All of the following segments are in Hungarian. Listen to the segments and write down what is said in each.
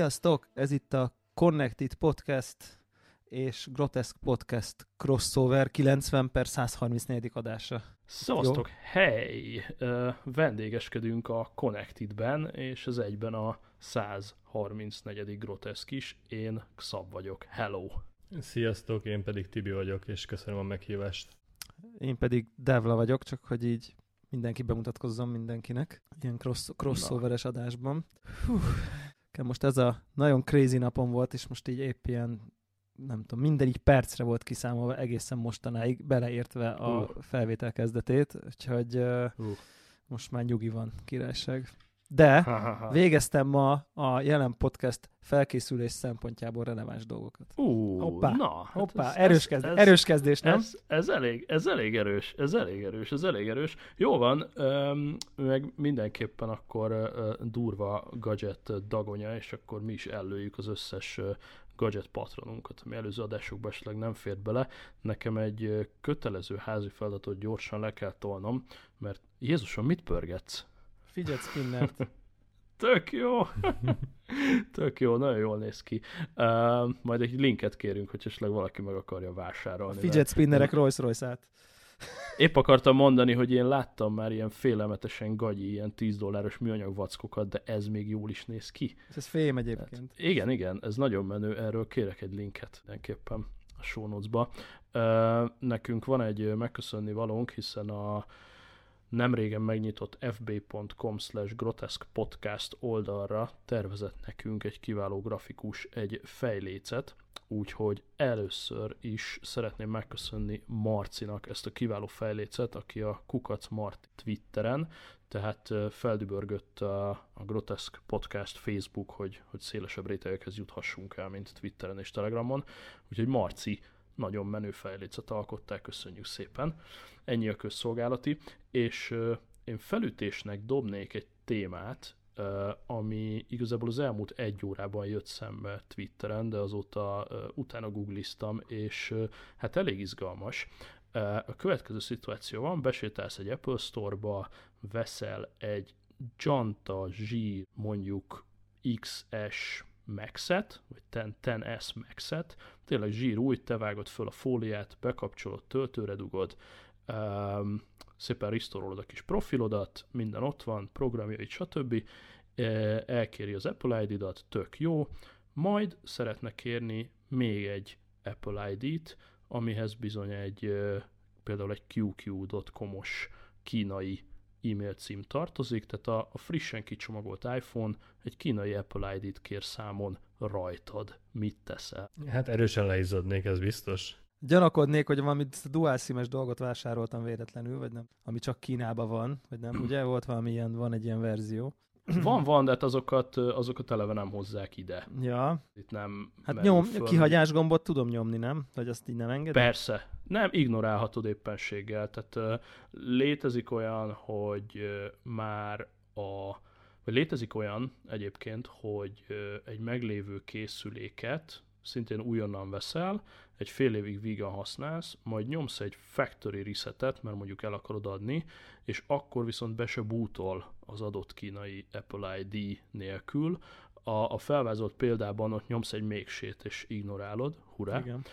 Sziasztok! Ez itt a Connected Podcast és Grotesque Podcast crossover 90 per 134. adása. Szevasztok! Hey! Uh, vendégeskedünk a Connected-ben, és ez egyben a 134. Grotesque is. Én Xab vagyok. Hello! Sziasztok, én pedig Tibi vagyok, és köszönöm a meghívást. Én pedig Devla vagyok, csak hogy így mindenki bemutatkozzon mindenkinek, ilyen cross, crossoveres adásban. Hú, most ez a nagyon crazy napom volt, és most így épp ilyen, nem tudom, minden így percre volt kiszámolva egészen mostanáig, beleértve a uh. felvétel kezdetét, úgyhogy uh. Most már nyugi van, királyság. De végeztem ma a jelen podcast felkészülés szempontjából releváns dolgokat. Uh, hoppá, na, hát hoppá, ez, erős, kezd, ez, erős kezdés, nem? Ez, ez, elég, ez elég erős, ez elég erős, ez elég erős. Jó van, um, meg mindenképpen akkor uh, durva gadget dagonya, és akkor mi is ellőjük az összes gadget patronunkat, ami előző adásokban esetleg nem fért bele. Nekem egy kötelező házi feladatot gyorsan le kell tolnom, mert Jézusom, mit pörgetsz? Fidget spinnert. Tök jó. Tök jó, nagyon jól néz ki. Uh, majd egy linket kérünk, hogy esetleg valaki meg akarja vásárolni. A fidget spinnerek Rolls Royce-át. Épp akartam mondani, hogy én láttam már ilyen félelmetesen gagyi, ilyen 10 dolláros műanyag vackokat, de ez még jól is néz ki. Ez fém egyébként. Hát, igen, igen, ez nagyon menő, erről kérek egy linket mindenképpen a show notes-ba. Uh, nekünk van egy megköszönni valónk, hiszen a nem régen megnyitott fb.com slash grotesque podcast oldalra tervezett nekünk egy kiváló grafikus egy fejlécet, úgyhogy először is szeretném megköszönni Marcinak ezt a kiváló fejlécet, aki a Kukac Mart Twitteren, tehát feldübörgött a, a Grotesque Podcast Facebook, hogy, hogy szélesebb rétegekhez juthassunk el, mint Twitteren és Telegramon. Úgyhogy Marci nagyon menő fejlécet alkották, köszönjük szépen. Ennyi a közszolgálati, és én felütésnek dobnék egy témát, ami igazából az elmúlt egy órában jött szembe Twitteren, de azóta utána googliztam, és hát elég izgalmas. A következő szituáció van, besétálsz egy Apple Store-ba, veszel egy Janta Z mondjuk XS Maxet, vagy 10, s Maxet, tényleg zsír új, te vágod föl a fóliát, bekapcsolod, töltőre dugod, um, szépen risztorolod a kis profilodat, minden ott van, programjait, stb. Elkéri az Apple ID-dat, tök jó, majd szeretne kérni még egy Apple ID-t, amihez bizony egy például egy qq.com-os kínai e-mail cím tartozik, tehát a, a frissen kicsomagolt iPhone egy kínai Apple ID-t kér számon rajtad. Mit teszel? Hát erősen leizzadnék, ez biztos. Gyanakodnék, hogy valami dual sim dolgot vásároltam véletlenül, vagy nem? Ami csak Kínában van, vagy nem? Ugye volt valami ilyen, van egy ilyen verzió. Van, van, de hát azokat, azokat eleve nem hozzák ide. Ja. Itt nem Hát nyom, föl. kihagyás gombot tudom nyomni, nem? Vagy azt így nem engedem? Persze. Nem, ignorálhatod éppenséggel. Tehát létezik olyan, hogy már a vagy létezik olyan egyébként, hogy egy meglévő készüléket szintén újonnan veszel, egy fél évig vígan használsz, majd nyomsz egy factory resetet, mert mondjuk el akarod adni, és akkor viszont be se bútol az adott kínai Apple ID nélkül. A, a felvázolt példában ott nyomsz egy mégsét és ignorálod, hurrá. Igen.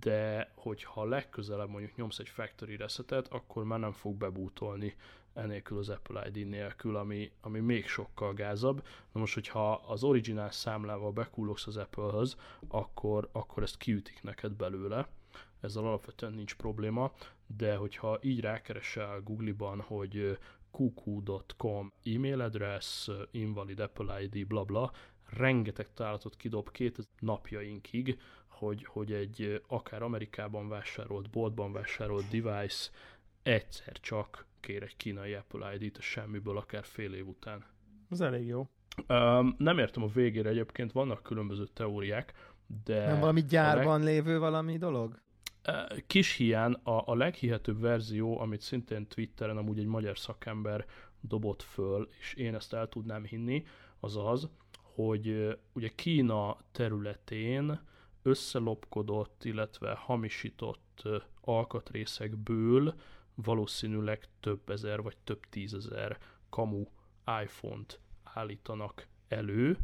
De hogyha legközelebb mondjuk nyomsz egy factory resetet, akkor már nem fog bebútolni enélkül az Apple ID nélkül, ami, ami még sokkal gázabb. Na most, hogyha az originál számlával bekullogsz az Apple-höz, akkor, akkor ezt kiütik neked belőle. Ezzel alapvetően nincs probléma, de hogyha így rákeresel Google-ban, hogy kuku.com e-mail address, invalid Apple ID, bla bla, rengeteg találatot kidob két napjainkig, hogy, hogy egy akár Amerikában vásárolt, boltban vásárolt device egyszer csak kér egy kínai Apple ID-t a semmiből, akár fél év után. Ez elég jó. Um, nem értem a végére egyébként, vannak különböző teóriák, de... Nem valami gyárban leg... lévő valami dolog? Kis hián a, a leghihetőbb verzió, amit szintén Twitteren amúgy egy magyar szakember dobott föl, és én ezt el tudnám hinni, az az, hogy ugye Kína területén összelopkodott, illetve hamisított alkatrészekből valószínűleg több ezer vagy több tízezer kamu iPhone-t állítanak elő,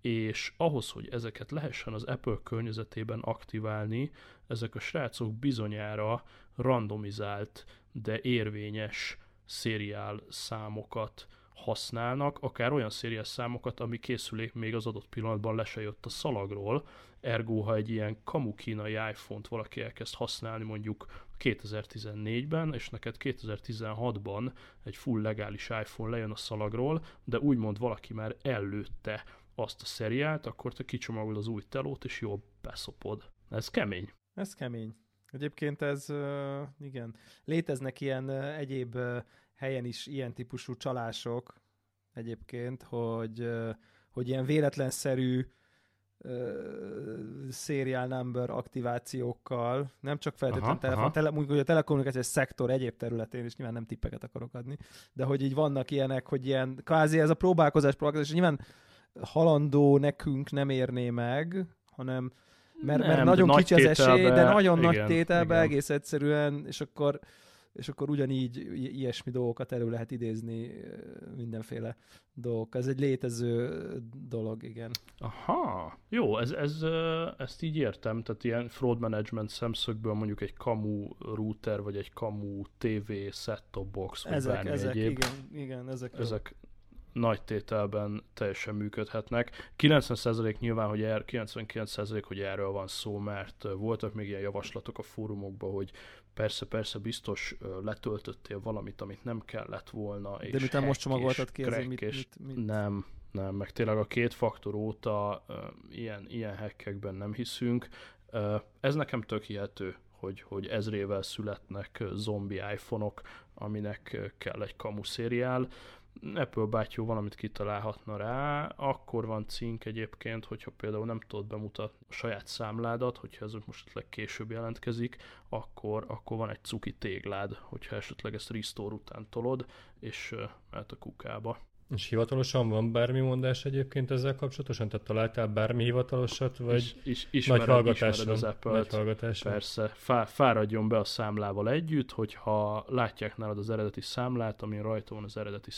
és ahhoz, hogy ezeket lehessen az Apple környezetében aktiválni, ezek a srácok bizonyára randomizált, de érvényes szériál számokat használnak, akár olyan szériás számokat, ami készülék még az adott pillanatban le se jött a szalagról, ergo ha egy ilyen kamu kínai iPhone-t valaki elkezd használni mondjuk 2014-ben, és neked 2016-ban egy full legális iPhone lejön a szalagról, de úgymond valaki már előtte azt a szeriát, akkor te kicsomagolod az új telót, és jobb beszopod. Ez kemény. Ez kemény. Egyébként ez, igen, léteznek ilyen egyéb helyen is ilyen típusú csalások egyébként, hogy, hogy ilyen véletlenszerű serial number aktivációkkal, nem csak feltétlenül aha, telefon, aha. Tele, mondjuk, a telekommunikációs szektor egyéb területén, és nyilván nem tippeket akarok adni, de hogy így vannak ilyenek, hogy ilyen, kvázi ez a próbálkozás, próbálkozás, és nyilván halandó nekünk nem érné meg, hanem mert, nem, mert nagyon kicsi az esély, de nagyon igen, nagy tételbe igen. egész egyszerűen, és akkor és akkor ugyanígy ilyesmi dolgokat elő lehet idézni, mindenféle dolgok. Ez egy létező dolog, igen. Aha, jó, ez, ez, ezt így értem, tehát ilyen fraud management szemszögből mondjuk egy kamu router, vagy egy kamu TV set-top box, vagy ezek, bármi ezek, egyéb. Igen, igen, ezek, ezek nagy tételben teljesen működhetnek. 90% nyilván, hogy er, 99% hogy erről van szó, mert voltak még ilyen javaslatok a fórumokban, hogy persze, persze biztos letöltöttél valamit, amit nem kellett volna. De és mit most csomagoltad ki, ezért mit, mit, mit, Nem, nem, meg tényleg a két faktor óta uh, ilyen, ilyen hackekben nem hiszünk. Uh, ez nekem tök hihető, hogy, hogy ezrével születnek zombi iPhone-ok, aminek kell egy kamu szériál. Apple bátyú valamit kitalálhatna rá, akkor van cink egyébként, hogyha például nem tudod bemutatni a saját számládat, hogyha ez most esetleg később jelentkezik, akkor, akkor van egy cuki téglád, hogyha esetleg ezt restore után tolod, és mehet a kukába. És hivatalosan van bármi mondás egyébként ezzel kapcsolatosan? Tehát találtál bármi hivatalosat, vagy is, is, nagy hallgatáson? az apple Nagy hallgatáson. Persze, Fá, fáradjon be a számlával együtt, hogyha látják nálad az eredeti számlát, amin rajta van az eredeti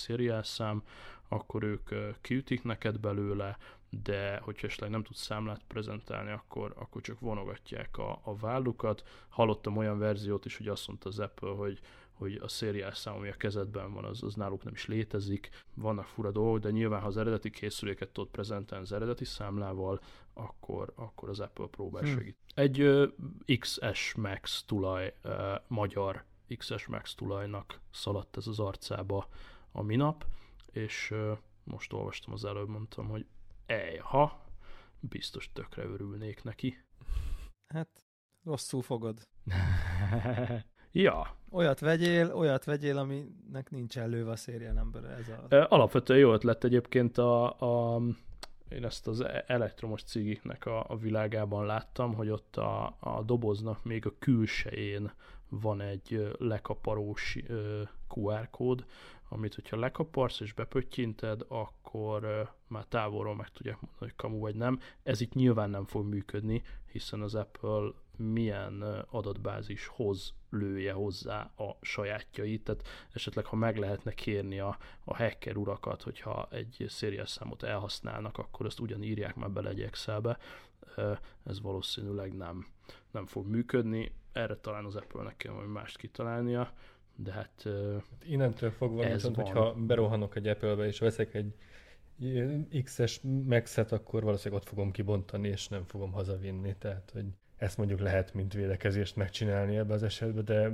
szám, akkor ők kiütik neked belőle, de hogyha esetleg nem tudsz számlát prezentálni, akkor, akkor csak vonogatják a, a vállukat. Hallottam olyan verziót is, hogy azt mondta az Apple, hogy hogy a szériás szám, ami a kezedben van, az, az náluk nem is létezik. Vannak fura dolgok, de nyilván, ha az eredeti készüléket tudod prezentálni az eredeti számlával, akkor, akkor az Apple próbál hmm. segít. Egy uh, XS Max tulaj, uh, magyar XS Max tulajnak szaladt ez az arcába a minap, és uh, most olvastam az előbb, mondtam, hogy ha biztos tökre örülnék neki. Hát, rosszul fogod. Ja. Olyat vegyél, olyat vegyél, aminek nincs előve a szériel ember. Ez a... Alapvetően jó ötlet egyébként a, a én ezt az elektromos cigiknek a, a világában láttam, hogy ott a, a doboznak még a külsején van egy lekaparós QR kód, amit hogyha lekaparsz és bepöttyinted, akkor már távolról meg tudják mondani, hogy kamu vagy nem. Ez itt nyilván nem fog működni, hiszen az Apple milyen adatbázishoz lője hozzá a sajátjait, tehát esetleg ha meg lehetne kérni a, a hacker urakat, hogyha egy szériás számot elhasználnak, akkor ezt ugyan írják már bele egy Excelbe, ez valószínűleg nem, nem fog működni, erre talán az Apple-nek kell valami mást kitalálnia, de hát... Innentől fogva, ez viszont, van. hogyha berohanok egy Apple-be és veszek egy X-es Max-et, akkor valószínűleg ott fogom kibontani, és nem fogom hazavinni, tehát hogy ezt mondjuk lehet, mint védekezést megcsinálni ebbe az esetben, de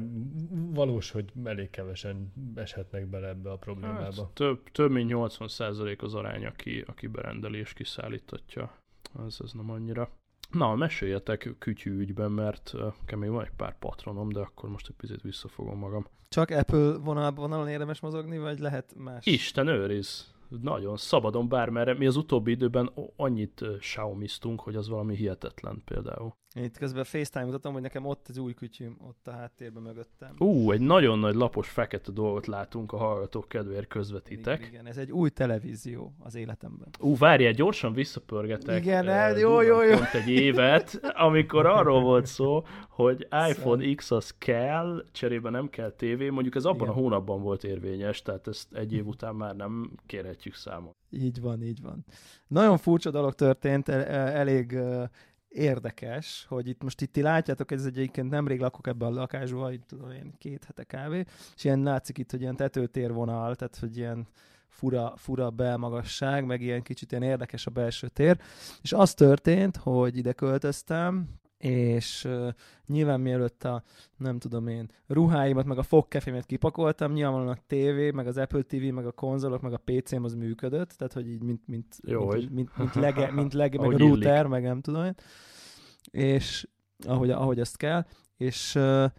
valós, hogy elég kevesen eshetnek bele ebbe a problémába. Hát, több, több mint 80% az arány, aki, aki berendeli és kiszállítatja. Ez, ez nem annyira. Na, meséljetek kütyű ügyben, mert még van egy pár patronom, de akkor most egy picit visszafogom magam. Csak Apple vonalban vonalon érdemes mozogni, vagy lehet más? Isten őriz! Nagyon szabadon bármerre. Mi az utóbbi időben annyit xiaomi hogy az valami hihetetlen például. Én itt közben FaceTime mutatom, hogy nekem ott az új kütyüm, ott a háttérben mögöttem. Ú, egy nagyon nagy lapos fekete dolgot látunk a hallgatók kedvéért közvetítek. Igen, igen, ez egy új televízió az életemben. Ú, várjál, gyorsan visszapörgetek. Igen, el, jó, jó, jó. Pont egy évet, amikor arról volt szó, hogy iPhone X az kell, cserébe nem kell tévé, mondjuk ez abban igen. a hónapban volt érvényes, tehát ezt egy év után már nem kérhetjük számon. Így van, így van. Nagyon furcsa dolog történt, elég érdekes, hogy itt most itt ti látjátok, ez egyébként nemrég lakok ebben a lakásban, itt tudom én két hete kávé, és ilyen látszik itt, hogy ilyen tetőtérvonal, tehát hogy ilyen fura, fura belmagasság, meg ilyen kicsit ilyen érdekes a belső tér. És az történt, hogy ide költöztem, és uh, nyilván mielőtt a, nem tudom én, ruháimat, meg a fogkefémet kipakoltam, nyilvánvalóan a tévé, meg az Apple TV, meg a konzolok, meg a PC-m az működött, tehát hogy így mint, mint, Jó, mint, mint, mint, lege, mint lege, meg a router, illik. meg nem tudom én, és ahogy, ahogy ezt kell, és, uh,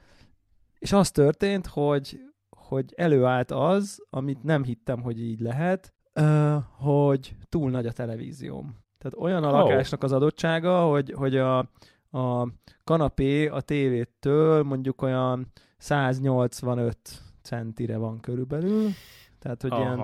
és az történt, hogy, hogy előállt az, amit nem hittem, hogy így lehet, uh, hogy túl nagy a televízióm. Tehát olyan a lakásnak az adottsága, hogy, hogy a, a kanapé a tévétől mondjuk olyan 185 centire van körülbelül, tehát, hogy Aha. ilyen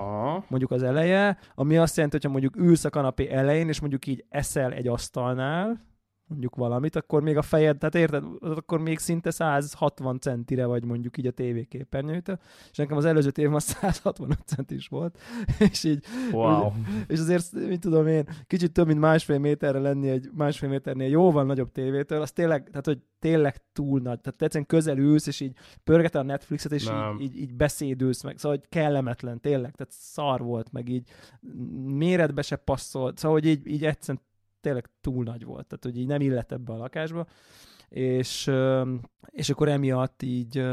mondjuk az eleje, ami azt jelenti, hogyha mondjuk ülsz a kanapé elején, és mondjuk így eszel egy asztalnál, mondjuk valamit, akkor még a fejed, tehát érted, akkor még szinte 160 centire vagy mondjuk így a tévéképernyőtől, és nekem az előző tévém az 165 centis volt, és így, wow. és azért, mit tudom én, kicsit több, mint másfél méterre lenni egy másfél méternél jóval nagyobb tévétől, az tényleg, tehát hogy tényleg túl nagy, tehát egyszerűen közel ülsz, és így pörgeted a Netflixet, és így, így, így, beszédülsz meg, szóval hogy kellemetlen, tényleg, tehát szar volt, meg így. Méretbe se passzolt, szóval hogy így, így egyszerűen tényleg túl nagy volt, tehát hogy így nem illett ebbe a lakásba, és, és akkor emiatt így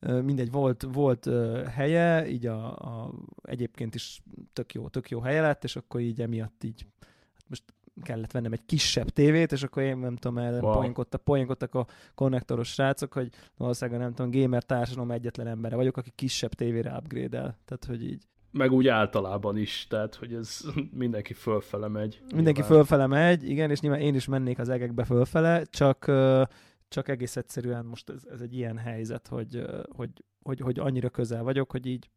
mindegy, volt, volt helye, így a, a, egyébként is tök jó, tök jó helye lett, és akkor így emiatt így, hát most kellett vennem egy kisebb tévét, és akkor én nem tudom, el wow. poénkodtak, poénkodtak a konnektoros srácok, hogy valószínűleg nem tudom, gamer társadalom egyetlen embere vagyok, aki kisebb tévére upgrade-el. Tehát, hogy így meg úgy általában is, tehát hogy ez mindenki fölfele megy. Mindenki nyilván. fölfele megy, igen, és nyilván én is mennék az egekbe fölfele, csak, csak egész egyszerűen most ez, ez egy ilyen helyzet, hogy, hogy, hogy, hogy annyira közel vagyok, hogy így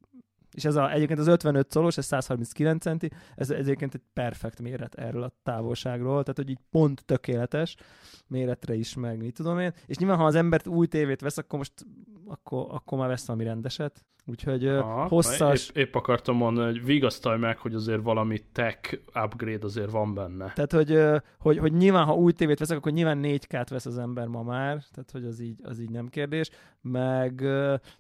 és ez a, egyébként az 55 szolos, ez 139 centi, ez, ez egyébként egy perfekt méret erről a távolságról, tehát hogy így pont tökéletes méretre is meg, mit tudom én. És nyilván, ha az embert új tévét vesz, akkor most akkor, akkor már vesz valami rendeset. Úgyhogy Aha, hosszas... Épp, épp akartam mondani, hogy vigasztalj meg, hogy azért valami tech upgrade azért van benne. Tehát, hogy, hogy, hogy nyilván, ha új tévét veszek, akkor nyilván 4K-t vesz az ember ma már, tehát, hogy az így, az így nem kérdés. Meg,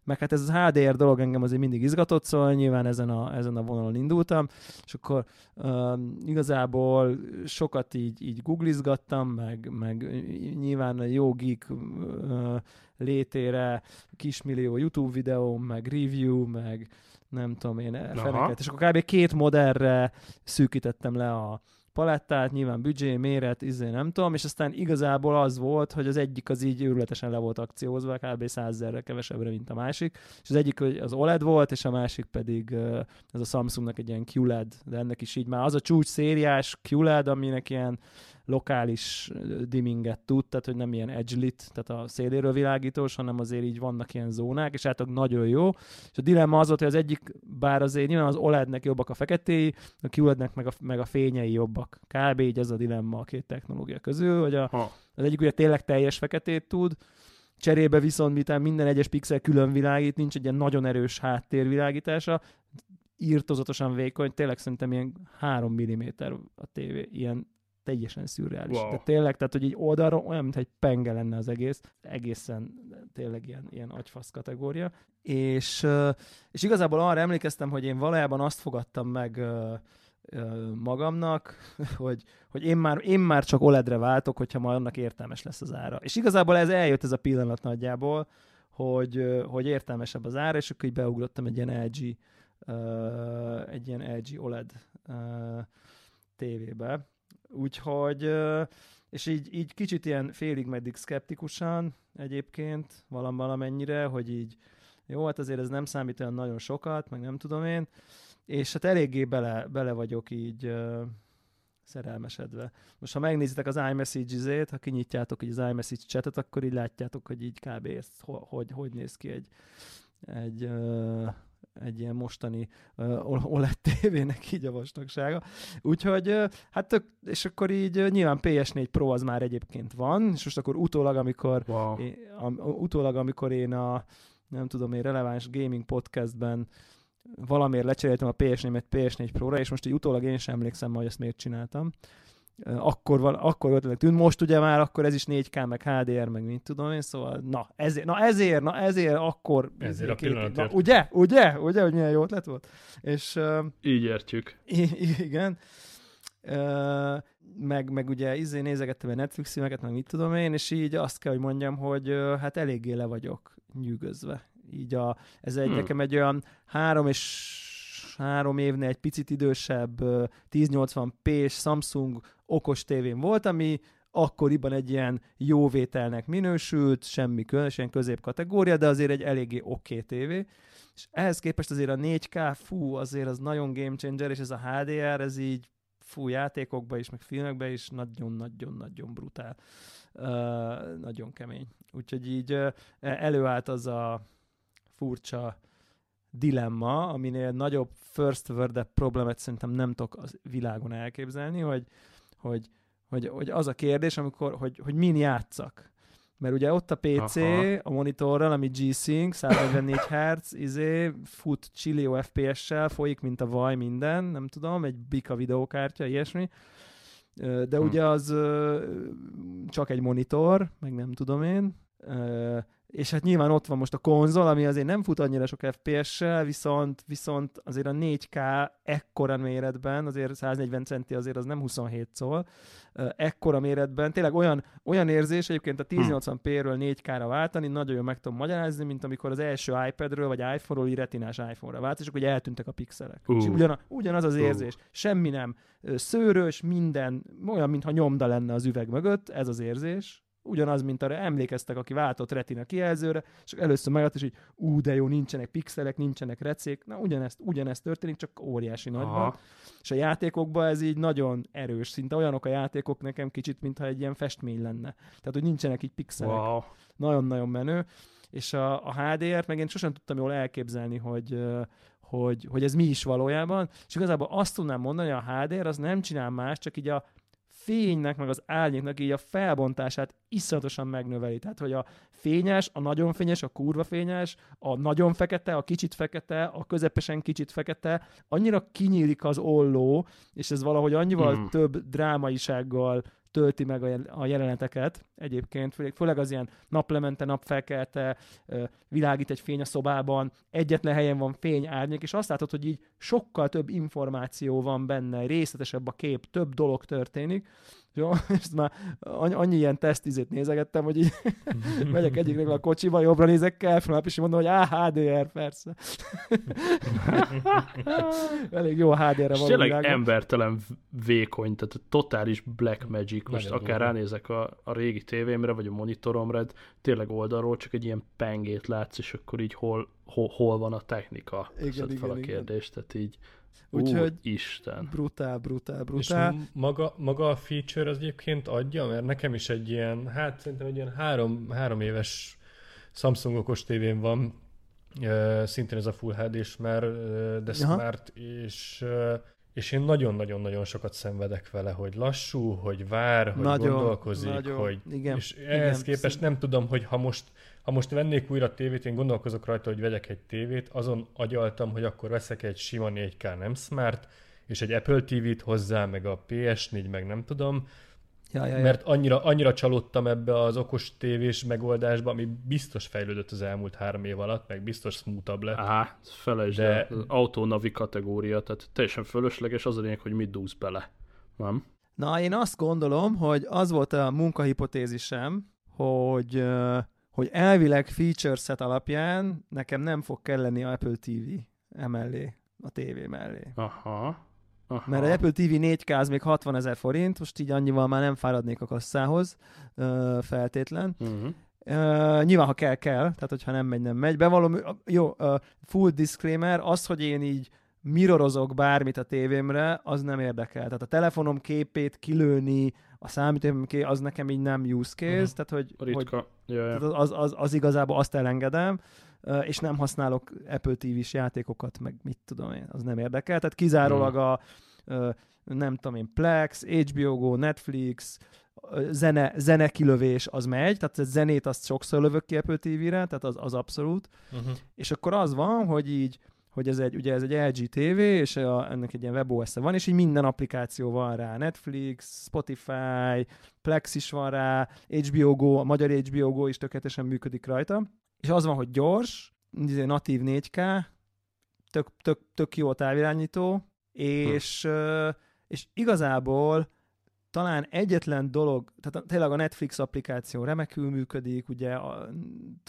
meg hát ez az HDR dolog engem azért mindig izgatott, szóval nyilván ezen a, ezen a vonalon indultam, és akkor um, igazából sokat így, így googlizgattam, meg, meg nyilván a jó geek uh, létére, kismillió YouTube videó, meg review, meg nem tudom én, feneket. És akkor kb. két modellre szűkítettem le a, palettát, nyilván büdzsé, méret, izé nem tudom, és aztán igazából az volt, hogy az egyik az így őrületesen le volt akciózva, kb. 100 kevesebbre, mint a másik, és az egyik az OLED volt, és a másik pedig ez a Samsungnak egy ilyen QLED, de ennek is így már az a csúcs szériás QLED, aminek ilyen lokális dimminget tud, tehát hogy nem ilyen edge lit, tehát a széléről világítós, hanem azért így vannak ilyen zónák, és hát nagyon jó. És a dilemma az volt, hogy az egyik, bár azért nyilván az OLED-nek jobbak a feketéi, a QLED-nek meg a, meg a fényei jobbak. Kb. így ez a dilemma a két technológia közül, hogy a, az egyik ugye tényleg teljes feketét tud, Cserébe viszont miután minden egyes pixel külön világít, nincs egy ilyen nagyon erős háttérvilágítása, írtozatosan vékony, tényleg szerintem ilyen 3 mm a tévé, ilyen teljesen szürreális. Wow. De tényleg, tehát, hogy egy oldalról olyan, mintha egy penge lenne az egész, egészen tényleg ilyen, ilyen agyfasz kategória. És, és igazából arra emlékeztem, hogy én valójában azt fogadtam meg magamnak, hogy, hogy én, már, én már csak OLED-re váltok, hogyha majd annak értelmes lesz az ára. És igazából ez eljött ez a pillanat nagyjából, hogy, hogy értelmesebb az ára, és akkor így beugrottam egy ilyen LG, egy ilyen LG OLED tévébe, Úgyhogy, és így, így kicsit ilyen félig meddig szkeptikusan egyébként valam valamennyire, hogy így jó, hát azért ez nem számít olyan nagyon sokat, meg nem tudom én, és hát eléggé bele, bele vagyok így szerelmesedve. Most ha megnézitek az iMessage-zét, ha kinyitjátok így az iMessage chatet, akkor így látjátok, hogy így kb. ezt, hogy, hogy néz ki egy, egy, egy ilyen mostani OLED tévének így a vastagsága. Úgyhogy, hát tök, és akkor így nyilván PS4 Pro az már egyébként van, és most akkor utólag, amikor, wow. én, utólag, amikor én a nem tudom én, releváns gaming podcastben valamiért lecseréltem a PS4-et PS4 Pro-ra, és most így utólag én sem emlékszem, hogy ezt miért csináltam. Akkor, val- akkor ötletek tűnt, most ugye már akkor ez is 4K, meg HDR, meg mit tudom én, szóval na ezért, na ezért, na ezért akkor... Ezért a pillanatért. Na, ugye, ugye, ugye, hogy milyen jó ötlet volt? És, uh, Így értjük. I- igen. Uh, meg, meg ugye izé nézegettem a Netflix filmeket, meg mit tudom én, és így azt kell, hogy mondjam, hogy uh, hát eléggé le vagyok nyűgözve. Így a, ez egy, hmm. nekem egy olyan három és három évnél egy picit idősebb 1080p-s Samsung okos tévén volt, ami akkoriban egy ilyen jó vételnek minősült, semmi különös, ilyen középkategória, de azért egy eléggé oké okay tévé. És ehhez képest azért a 4K, fú, azért az nagyon game changer, és ez a HDR, ez így fú, játékokba is, meg filmekbe is nagyon-nagyon-nagyon brutál. Uh, nagyon kemény. Úgyhogy így uh, előállt az a furcsa dilemma, aminél nagyobb first world problémát szerintem nem tudok az világon elképzelni, hogy, hogy, hogy, hogy az a kérdés, amikor, hogy, hogy min játszak. Mert ugye ott a PC Aha. a monitorral, ami G-Sync, 144 Hz, izé, fut chillio FPS-sel, folyik, mint a vaj minden, nem tudom, egy bika videókártya, ilyesmi. De hm. ugye az csak egy monitor, meg nem tudom én és hát nyilván ott van most a konzol, ami azért nem fut annyira sok FPS-sel, viszont, viszont azért a 4K ekkora méretben, azért 140 centi azért az nem 27 szól, ekkora méretben, tényleg olyan, olyan érzés egyébként a 1080p-ről 4K-ra váltani, nagyon jól meg tudom magyarázni, mint amikor az első iPad-ről vagy iPhone-ról retinás iPhone-ra vált, és akkor ugye eltűntek a pixelek. Uh. És ugyan, ugyanaz az érzés. Uh. Semmi nem szőrös, minden, olyan, mintha nyomda lenne az üveg mögött, ez az érzés, ugyanaz, mint arra emlékeztek, aki váltott retina kijelzőre, és először megadta, és így, ú, de jó, nincsenek pixelek, nincsenek recék, na ugyanezt, ugyanezt történik, csak óriási nagyban. És a játékokban ez így nagyon erős, szinte olyanok a játékok nekem kicsit, mintha egy ilyen festmény lenne. Tehát, hogy nincsenek így pixelek. Wow. Nagyon-nagyon menő. És a, a HDR-t meg én sosem tudtam jól elképzelni, hogy, hogy, hogy ez mi is valójában, és igazából azt tudnám mondani, hogy a HDR az nem csinál más, csak így a fénynek, meg az árnyéknak így a felbontását iszonyatosan megnöveli. Tehát, hogy a fényes, a nagyon fényes, a kurva fényes, a nagyon fekete, a kicsit fekete, a közepesen kicsit fekete, annyira kinyílik az olló, és ez valahogy annyival mm. több drámaisággal tölti meg a jeleneteket egyébként, főleg, főleg az ilyen naplemente, napfelkelte, világít egy fény a szobában, egyetlen helyen van fény, árnyék, és azt látod, hogy így sokkal több információ van benne, részletesebb a kép, több dolog történik, jó, és már annyi ilyen tesztizét nézegettem, hogy így megyek egyiknek a kocsiba, jobbra nézek kell, fel, és mondom, hogy á, HDR, persze. Elég jó HDR-re van. Tényleg embertelen vékony, tehát totális black magic. Most Nagyon akár ránézek a, a régi tévémre, vagy a monitoromra, tényleg oldalról csak egy ilyen pengét látsz, és akkor így hol, hol, hol van a technika? Igen, igen, fel a kérdést, tehát így Úgyhogy Isten. brutál, brutál, brutál. És maga, maga a feature az egyébként adja, mert nekem is egy ilyen, hát szerintem egy ilyen három, három éves Samsung okos tévén van, szintén ez a Full HD-s már, de Aha. Smart, és és én nagyon-nagyon-nagyon sokat szenvedek vele, hogy lassú, hogy vár, hogy nagyon, gondolkozik, nagyon, hogy... Igen, és ehhez igen, képest nem tudom, hogy ha most ha most vennék újra tévét, én gondolkozok rajta, hogy vegyek egy tévét, azon agyaltam, hogy akkor veszek egy sima 4K nem smart, és egy Apple TV-t hozzá, meg a PS4, meg nem tudom, Ja, ja, ja. Mert annyira, annyira csalódtam ebbe az okos tévés megoldásba, ami biztos fejlődött az elmúlt három év alatt, meg biztos smoothabb lett. Á, felejtsd de... az autónavi kategória, tehát teljesen fölösleges az a lényeg, hogy mit dúsz bele. Nem? Na, én azt gondolom, hogy az volt a munkahipotézisem, hogy hogy elvileg feature set alapján nekem nem fog kelleni Apple TV emellé, a tévé mellé. Aha. Aha. Mert a Apple TV 4K az még 60 ezer forint, most így annyival már nem fáradnék a kasszához uh, feltétlen. Uh-huh. Uh, nyilván, ha kell, kell, tehát hogyha nem megy, nem megy. Bevallom, jó, uh, full disclaimer, az, hogy én így mirrorozok bármit a tévémre, az nem érdekel. Tehát a telefonom képét kilőni, a számítógépem képét, az nekem így nem use case, uh-huh. tehát hogy, Ritka. hogy ja, ja. tehát az, az, az igazából azt elengedem, és nem használok Apple TV-s játékokat, meg mit tudom én, az nem érdekel. Tehát kizárólag a nem tudom én, Plex, HBO Go, Netflix, zene, zene kilövés az megy, tehát a zenét azt sokszor lövök ki Apple TV-re, tehát az, az abszolút. Uh-huh. És akkor az van, hogy így, hogy ez egy, ugye ez egy LG TV, és a, ennek egy ilyen webos van, és így minden applikáció van rá, Netflix, Spotify, Plex is van rá, HBO Go, a magyar HBO Go is tökéletesen működik rajta, és az van, hogy gyors, izé natív 4K, tök, tök, tök jó a távirányító, és, hm. és igazából talán egyetlen dolog, tehát tényleg a Netflix applikáció remekül működik, ugye,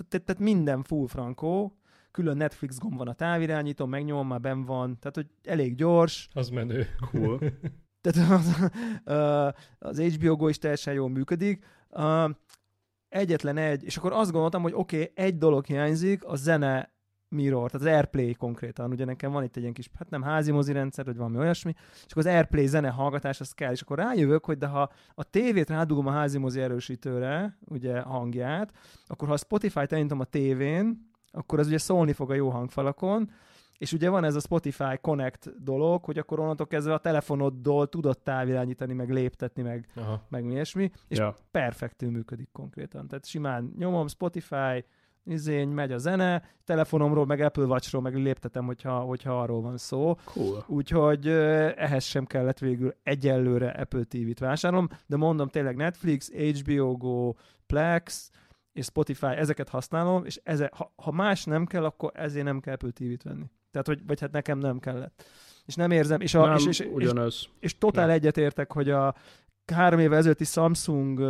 tehát minden full frankó, külön Netflix gomb van a távirányító, megnyomom, már ben van, tehát hogy elég gyors. Az menő. Cool. Tehát az, az HBO Go is teljesen jól működik. Egyetlen egy, és akkor azt gondoltam, hogy oké, okay, egy dolog hiányzik, a zene Mirror, tehát az Airplay konkrétan, ugye nekem van itt egy ilyen kis, hát nem házi mozi rendszer, vagy valami olyasmi, és akkor az Airplay zene hallgatás, az kell, és akkor rájövök, hogy de ha a tévét rádugom a házi mozi erősítőre, ugye hangját, akkor ha a Spotify-t elindítom a tévén, akkor az ugye szólni fog a jó hangfalakon, és ugye van ez a Spotify Connect dolog, hogy akkor onnantól kezdve a telefonoddól tudod távirányítani, meg léptetni, meg, Aha. meg mi ilyesmi, és ja. perfektül működik konkrétan. Tehát simán nyomom Spotify, izény, megy a zene, telefonomról, meg Apple Watchról meg léptetem, hogyha, hogyha arról van szó. Cool. Úgyhogy ehhez sem kellett végül egyelőre Apple TV-t vásárolom, de mondom tényleg Netflix, HBO Go, Plex, és Spotify, ezeket használom, és eze, ha, ha más nem kell, akkor ezért nem kell Apple TV-t venni. Tehát, hogy, vagy hát nekem nem kellett. És nem érzem, és, a, nem, és, és, ugyanaz. és, és totál egyetértek, hogy a három évvel ezelőtti Samsung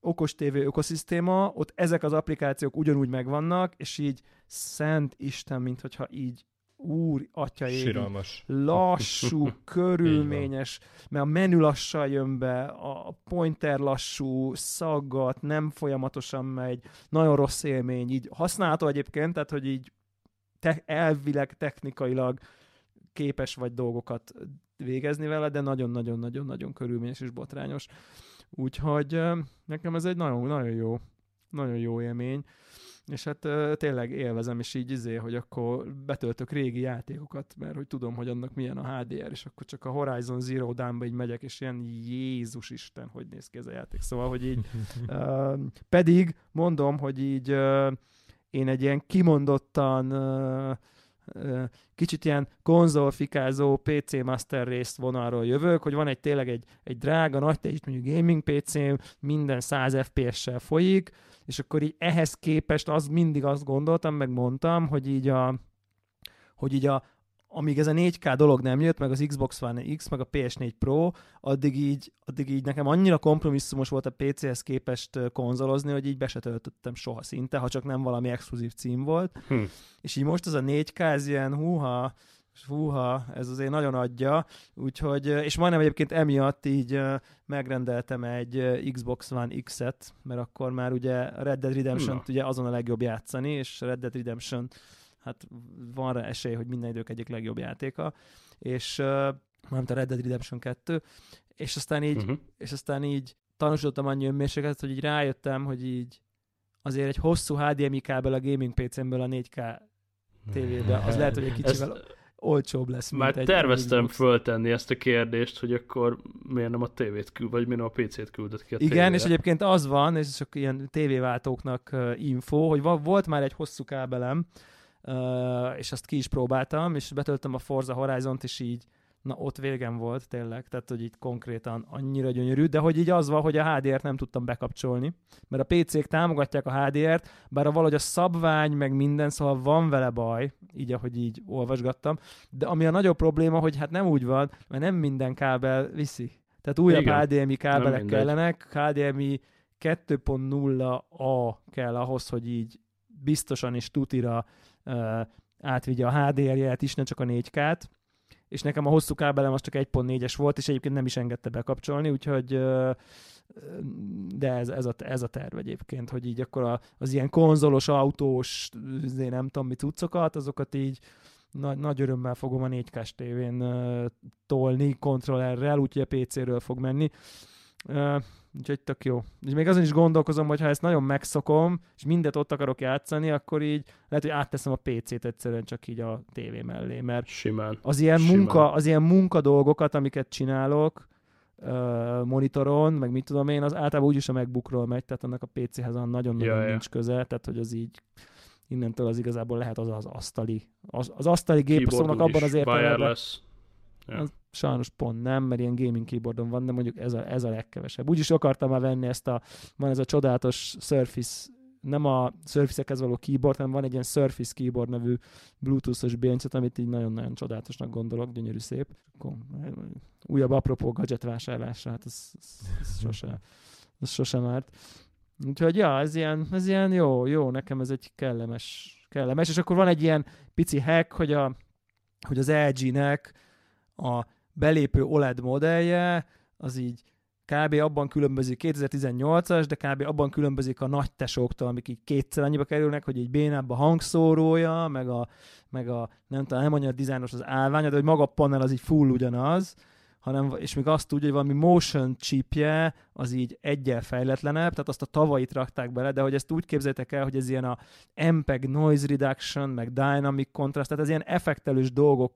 okos TV ökoszisztéma, ott ezek az applikációk ugyanúgy megvannak, és így szent Isten, mint hogyha így úr, atya Siralmas. lassú, körülményes, mert a menü lassan jön be, a pointer lassú, szaggat, nem folyamatosan megy, nagyon rossz élmény, így használható egyébként, tehát hogy így te- elvileg, technikailag képes vagy dolgokat végezni vele, de nagyon-nagyon-nagyon-nagyon körülményes és botrányos. Úgyhogy nekem ez egy nagyon, nagyon jó, nagyon jó élmény, és hát tényleg élvezem, és így izé, hogy akkor betöltök régi játékokat, mert hogy tudom, hogy annak milyen a HDR, és akkor csak a Horizon Zero Dawn-ba így megyek, és ilyen Jézus Isten, hogy néz ki ez a játék. Szóval, hogy így pedig mondom, hogy így én egy ilyen kimondottan kicsit ilyen konzolfikázó PC Master részt vonalról jövök, hogy van egy tényleg egy, egy drága, nagy teljesítményű gaming PC-m, minden 100 FPS-sel folyik, és akkor így ehhez képest az mindig azt gondoltam, meg mondtam, hogy így a, hogy így a, amíg ez a 4K dolog nem jött, meg az Xbox One X, meg a PS4 Pro, addig így, addig így nekem annyira kompromisszumos volt a PC-hez képest konzolozni, hogy így be se töltöttem soha szinte, ha csak nem valami exkluzív cím volt. Hm. És így most az a 4K, ez ilyen húha, húha, ez azért nagyon adja, úgyhogy, és majdnem egyébként emiatt így megrendeltem egy Xbox One X-et, mert akkor már ugye Red Dead Redemption-t ugye azon a legjobb játszani, és Red Dead Redemption hát van rá esély, hogy minden idők egyik legjobb játéka, és uh, mármint a Red Dead Redemption 2, és aztán így, uh-huh. és aztán így tanúsítottam annyi önmérsékletet, hogy így rájöttem, hogy így azért egy hosszú HDMI kábel a gaming PC-ből a 4K tévébe, az lehet, hogy egy kicsivel Ezt olcsóbb lesz. Már egy terveztem föltenni ezt a kérdést, hogy akkor miért nem a tévét küld, vagy miért nem a PC-t küldött ki a Igen, tévére. és egyébként az van, és csak ilyen tévéváltóknak info, hogy volt már egy hosszú kábelem, uh, és azt ki is próbáltam, és betöltöm a Forza Horizon-t, és így na ott végem volt tényleg, tehát hogy így konkrétan annyira gyönyörű, de hogy így az van, hogy a HDR-t nem tudtam bekapcsolni, mert a PC-k támogatják a HDR-t, bár a valahogy a szabvány, meg minden, szóval van vele baj, így ahogy így olvasgattam, de ami a nagyobb probléma, hogy hát nem úgy van, mert nem minden kábel viszi. Tehát újabb Igen. HDMI kábelek kellenek, HDMI 2.0A kell ahhoz, hogy így biztosan és tutira átvigye a HDR-ját is, ne csak a 4K-t, és nekem a hosszú kábelem az csak 1.4-es volt, és egyébként nem is engedte bekapcsolni, úgyhogy de ez, ez, a, ez a terv egyébként, hogy így akkor a, az ilyen konzolos, autós, nem tudom mi cuccokat, azokat így nagy, nagy örömmel fogom a 4K tévén tolni kontrollerrel, úgyhogy a PC-ről fog menni. Úgyhogy tök jó. És még azon is gondolkozom, hogy ha ezt nagyon megszokom, és mindet ott akarok játszani, akkor így lehet, hogy átteszem a PC-t egyszerűen csak így a tévé mellé, mert Simán. az ilyen, Simán. munka, az ilyen munka dolgokat, amiket csinálok, monitoron, meg mit tudom én, az általában úgyis a MacBookról megy, tehát annak a PC-hez nagyon-nagyon Ja, ja. nincs köze, tehát hogy az így innentől az igazából lehet az az asztali. Az, az asztali gép szóval abban az értelemben, wireless. Ja. sajnos pont nem, mert ilyen gaming keyboardon van, de mondjuk ez a, ez a legkevesebb. Úgyis akartam már venni ezt a, van ez a csodálatos Surface, nem a Surface-ekhez való keyboard, hanem van egy ilyen Surface keyboard nevű bluetooth-os béncet, amit így nagyon-nagyon csodálatosnak gondolok, gyönyörű szép. Akkor, újabb apropó gadget vásárlásra, hát ez, ez, ez sose, ez sosem árt. Úgyhogy ja, ez ilyen, ez ilyen jó, jó, nekem ez egy kellemes, kellemes, és akkor van egy ilyen pici hack, hogy, a, hogy az LG-nek a belépő OLED modellje, az így kb. abban különbözik 2018-as, de kb. abban különbözik a nagy tesóktól, amik így kétszer annyiba kerülnek, hogy így bénább a hangszórója, meg a, meg a nem tudom, nem annyira dizájnos az állványa, de hogy maga a panel az így full ugyanaz, hanem, és még azt tudja, hogy valami motion chipje az így egyel fejletlenebb, tehát azt a tavait rakták bele, de hogy ezt úgy képzeljétek el, hogy ez ilyen a MPEG noise reduction, meg dynamic contrast, tehát ez ilyen effektelős dolgok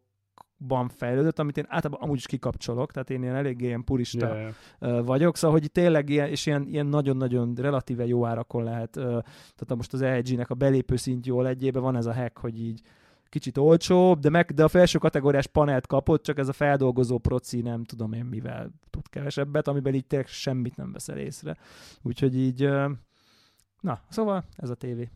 ban fejlődött, amit én általában amúgy is kikapcsolok, tehát én ilyen eléggé ilyen purista ja. vagyok, szóval hogy tényleg ilyen, és ilyen, ilyen nagyon-nagyon relatíve jó árakon lehet, tehát most az LG-nek a belépő szint jól egyébe van ez a hack, hogy így kicsit olcsóbb, de, meg, de a felső kategóriás panelt kapott, csak ez a feldolgozó proci nem tudom én mivel tud kevesebbet, amiben így tényleg semmit nem veszel észre. Úgyhogy így, na, szóval ez a tévé.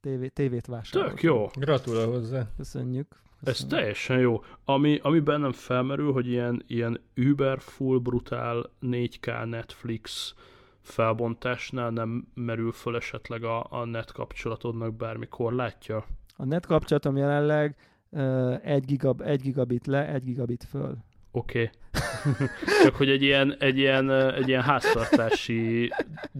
tévé tévét vásároltam. Tök jó. Gratulál hozzá. Köszönjük. Ez teljesen jó. Ami, ami bennem felmerül, hogy ilyen, ilyen über full brutál 4K Netflix felbontásnál nem merül föl esetleg a, a net kapcsolatodnak bármi korlátja? A net kapcsolatom jelenleg uh, 1, gigab, 1 gigabit le, 1 gigabit föl. Oké. Okay. Csak hogy egy ilyen, egy ilyen, egy ilyen háztartási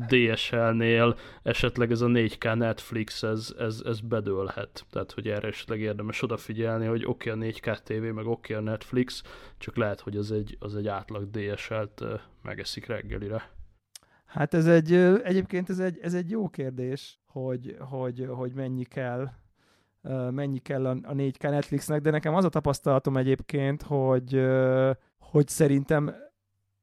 DSL-nél esetleg ez a 4K Netflix, ez, ez, ez bedőlhet. Tehát, hogy erre esetleg érdemes odafigyelni, hogy oké okay, a 4K TV, meg oké okay, a Netflix, csak lehet, hogy az egy, az egy átlag DSL-t megeszik reggelire. Hát ez egy, egyébként ez egy, ez egy jó kérdés, hogy, hogy, hogy mennyi kell mennyi kell a 4K Netflixnek, de nekem az a tapasztalatom egyébként, hogy, hogy szerintem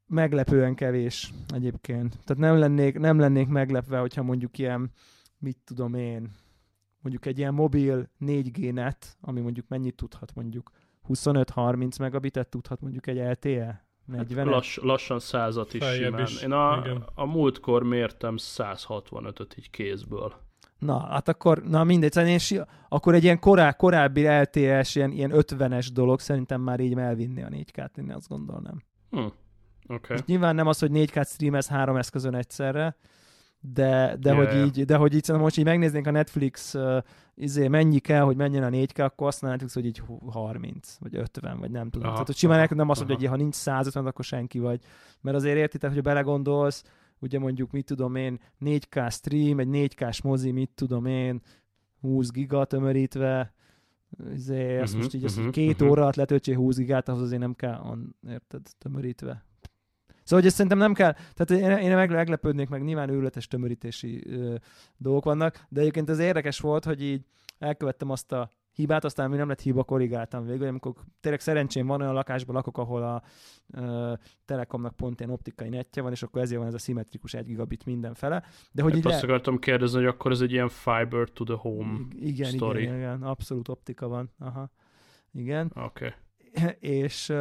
meglepően kevés egyébként. Tehát nem lennék, nem lennék meglepve, hogyha mondjuk ilyen, mit tudom én, mondjuk egy ilyen mobil 4G net, ami mondjuk mennyit tudhat, mondjuk 25-30 megabitet tudhat mondjuk egy LTE? 40 hát lass, lassan százat is Feljebb simán. Is. Én a, a múltkor mértem 165-öt így kézből. Na, hát akkor, na mindegy, szóval én, akkor egy ilyen korá, korábbi LTS, ilyen, ilyen 50-es dolog szerintem már így elvinni a 4K-t, én azt gondolnám. Hm. Okay. Most nyilván nem az, hogy 4K streamez három eszközön egyszerre, de, de, yeah, hogy yeah. így, de hogy így most így megnéznénk a Netflix uh, izé, mennyi kell, hogy menjen a 4K, akkor azt Netflix, hogy így 30, vagy 50, vagy nem tudom. Aha, Tehát, hogy simán nem azt mondja, hogy ha nincs 150, akkor senki vagy. Mert azért értitek, hogy belegondolsz, ugye mondjuk, mit tudom én, 4K stream, egy 4K-s mozi, mit tudom én, 20 giga tömörítve, izé, azt uh-huh, most így uh-huh, két uh-huh. óra alatt letöltsél 20 gigát, ahhoz azért nem kell, on, érted, tömörítve. Szóval, hogy ezt szerintem nem kell, tehát én, én meg, meglepődnék meg, nyilván őrületes tömörítési ö, dolgok vannak, de egyébként ez érdekes volt, hogy így elkövettem azt a hibát, aztán mi nem lett hiba, korrigáltam végül, amikor tényleg szerencsém van olyan lakásban lakok, ahol a uh, Telekomnak pont ilyen optikai netje van, és akkor ezért van ez a szimmetrikus 1 gigabit mindenfele. De hogy hát azt le... akartam kérdezni, hogy akkor ez egy ilyen fiber to the home igen, story. Igen, igen, abszolút optika van. Aha. Igen. Oké. Okay. És,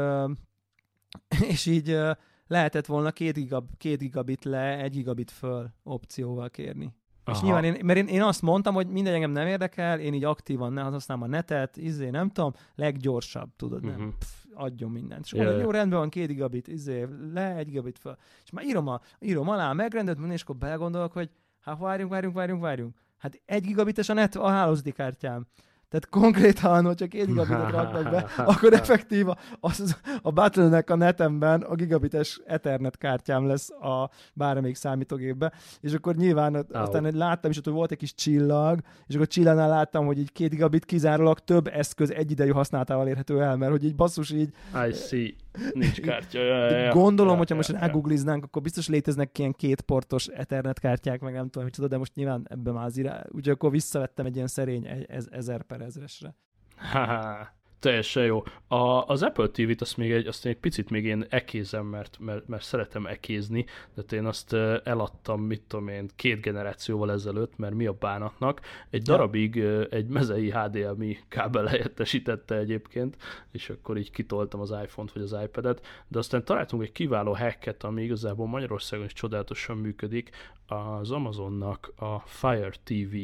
és így lehetett volna 2 gigab, két gigabit le, 1 gigabit föl opcióval kérni. Aha. És nyilván, én, mert én, én azt mondtam, hogy minden engem nem érdekel, én így aktívan ne használom a netet, izé, nem tudom, leggyorsabb, tudod, uh-huh. nem, mhm. Pff, adjon mindent. És yeah. jó, rendben van, két gigabit, izé, le egy gigabit fel. És már írom, a, írom alá, megrendelt, és akkor belegondolok, hogy hát várjunk, várjunk, várjunk, várjunk. Hát egy gigabites a net a hálózati kártyám. Tehát konkrétan, hogyha két gigabitet raknak be, akkor effektív az, a battle a netemben a gigabites Ethernet kártyám lesz a bármelyik számítógépbe, és akkor nyilván oh. aztán láttam is, hogy volt egy kis csillag, és akkor csillagnál láttam, hogy így két gigabit kizárólag több eszköz egyidejű használatával érhető el, mert hogy így basszus így... I see. Nincs kártya. Ja, ja, ja. Gondolom, ja, hogyha ja, most ja. rágoogliznánk, akkor biztos léteznek ilyen kétportos Ethernet kártyák, meg nem tudom, micsoda, de most nyilván ebben már az irá... Úgyhogy akkor visszavettem egy ilyen szerény ezer per ezresre. Ha-ha. Teljesen jó. A, az Apple TV-t azt még egy, azt egy picit még én ekézem, mert, mert, mert szeretem ekézni, de én azt eladtam, mit tudom én, két generációval ezelőtt, mert mi a bánatnak. Egy darabig egy mezei HDMI kábel helyettesítette egyébként, és akkor így kitoltam az iPhone-t vagy az iPad-et, de aztán találtunk egy kiváló hacket, ami igazából Magyarországon is csodálatosan működik, az Amazonnak a Fire TV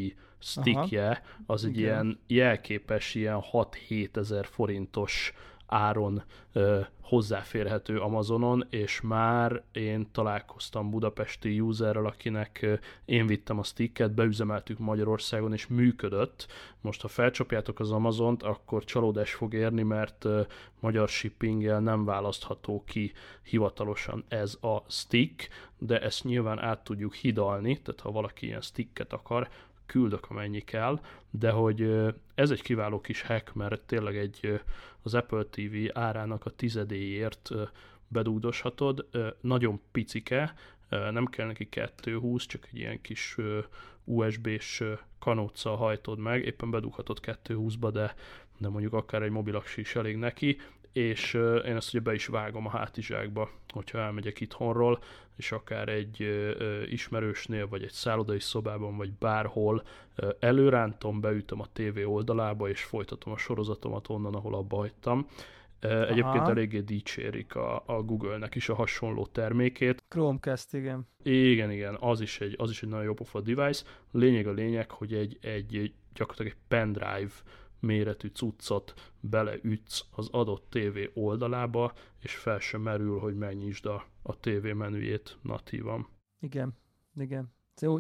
stickje, az egy Igen. ilyen jelképes, ilyen 6-7 ezer forintos áron ö, hozzáférhető Amazonon, és már én találkoztam budapesti userrel, akinek ö, én vittem a sticket, beüzemeltük Magyarországon, és működött. Most, ha felcsapjátok az Amazont, akkor csalódás fog érni, mert ö, magyar shippinggel nem választható ki hivatalosan ez a stick, de ezt nyilván át tudjuk hidalni, tehát ha valaki ilyen sticket akar, küldök amennyi kell, de hogy ez egy kiváló kis hack, mert tényleg egy az Apple TV árának a tizedéért bedúdoshatod, nagyon picike, nem kell neki 220, csak egy ilyen kis USB-s kanóccal hajtod meg, éppen bedughatod 220-ba, de, de mondjuk akár egy mobilaksi is elég neki, és én ezt ugye be is vágom a hátizsákba, hogyha elmegyek itthonról, és akár egy ismerősnél, vagy egy szállodai szobában, vagy bárhol előrántom, beütöm a tévé oldalába, és folytatom a sorozatomat onnan, ahol abba hagytam. Aha. Egyébként eléggé dicsérik a, a Google-nek is a hasonló termékét. Chromecast, igen. Igen, igen, az is egy, az is egy nagyon jó pofa device. Lényeg a lényeg, hogy egy, egy gyakorlatilag egy pendrive méretű cuccot beleütsz az adott tévé oldalába, és fel sem merül, hogy megnyisd a, a tévé menüjét natívan. Igen, igen.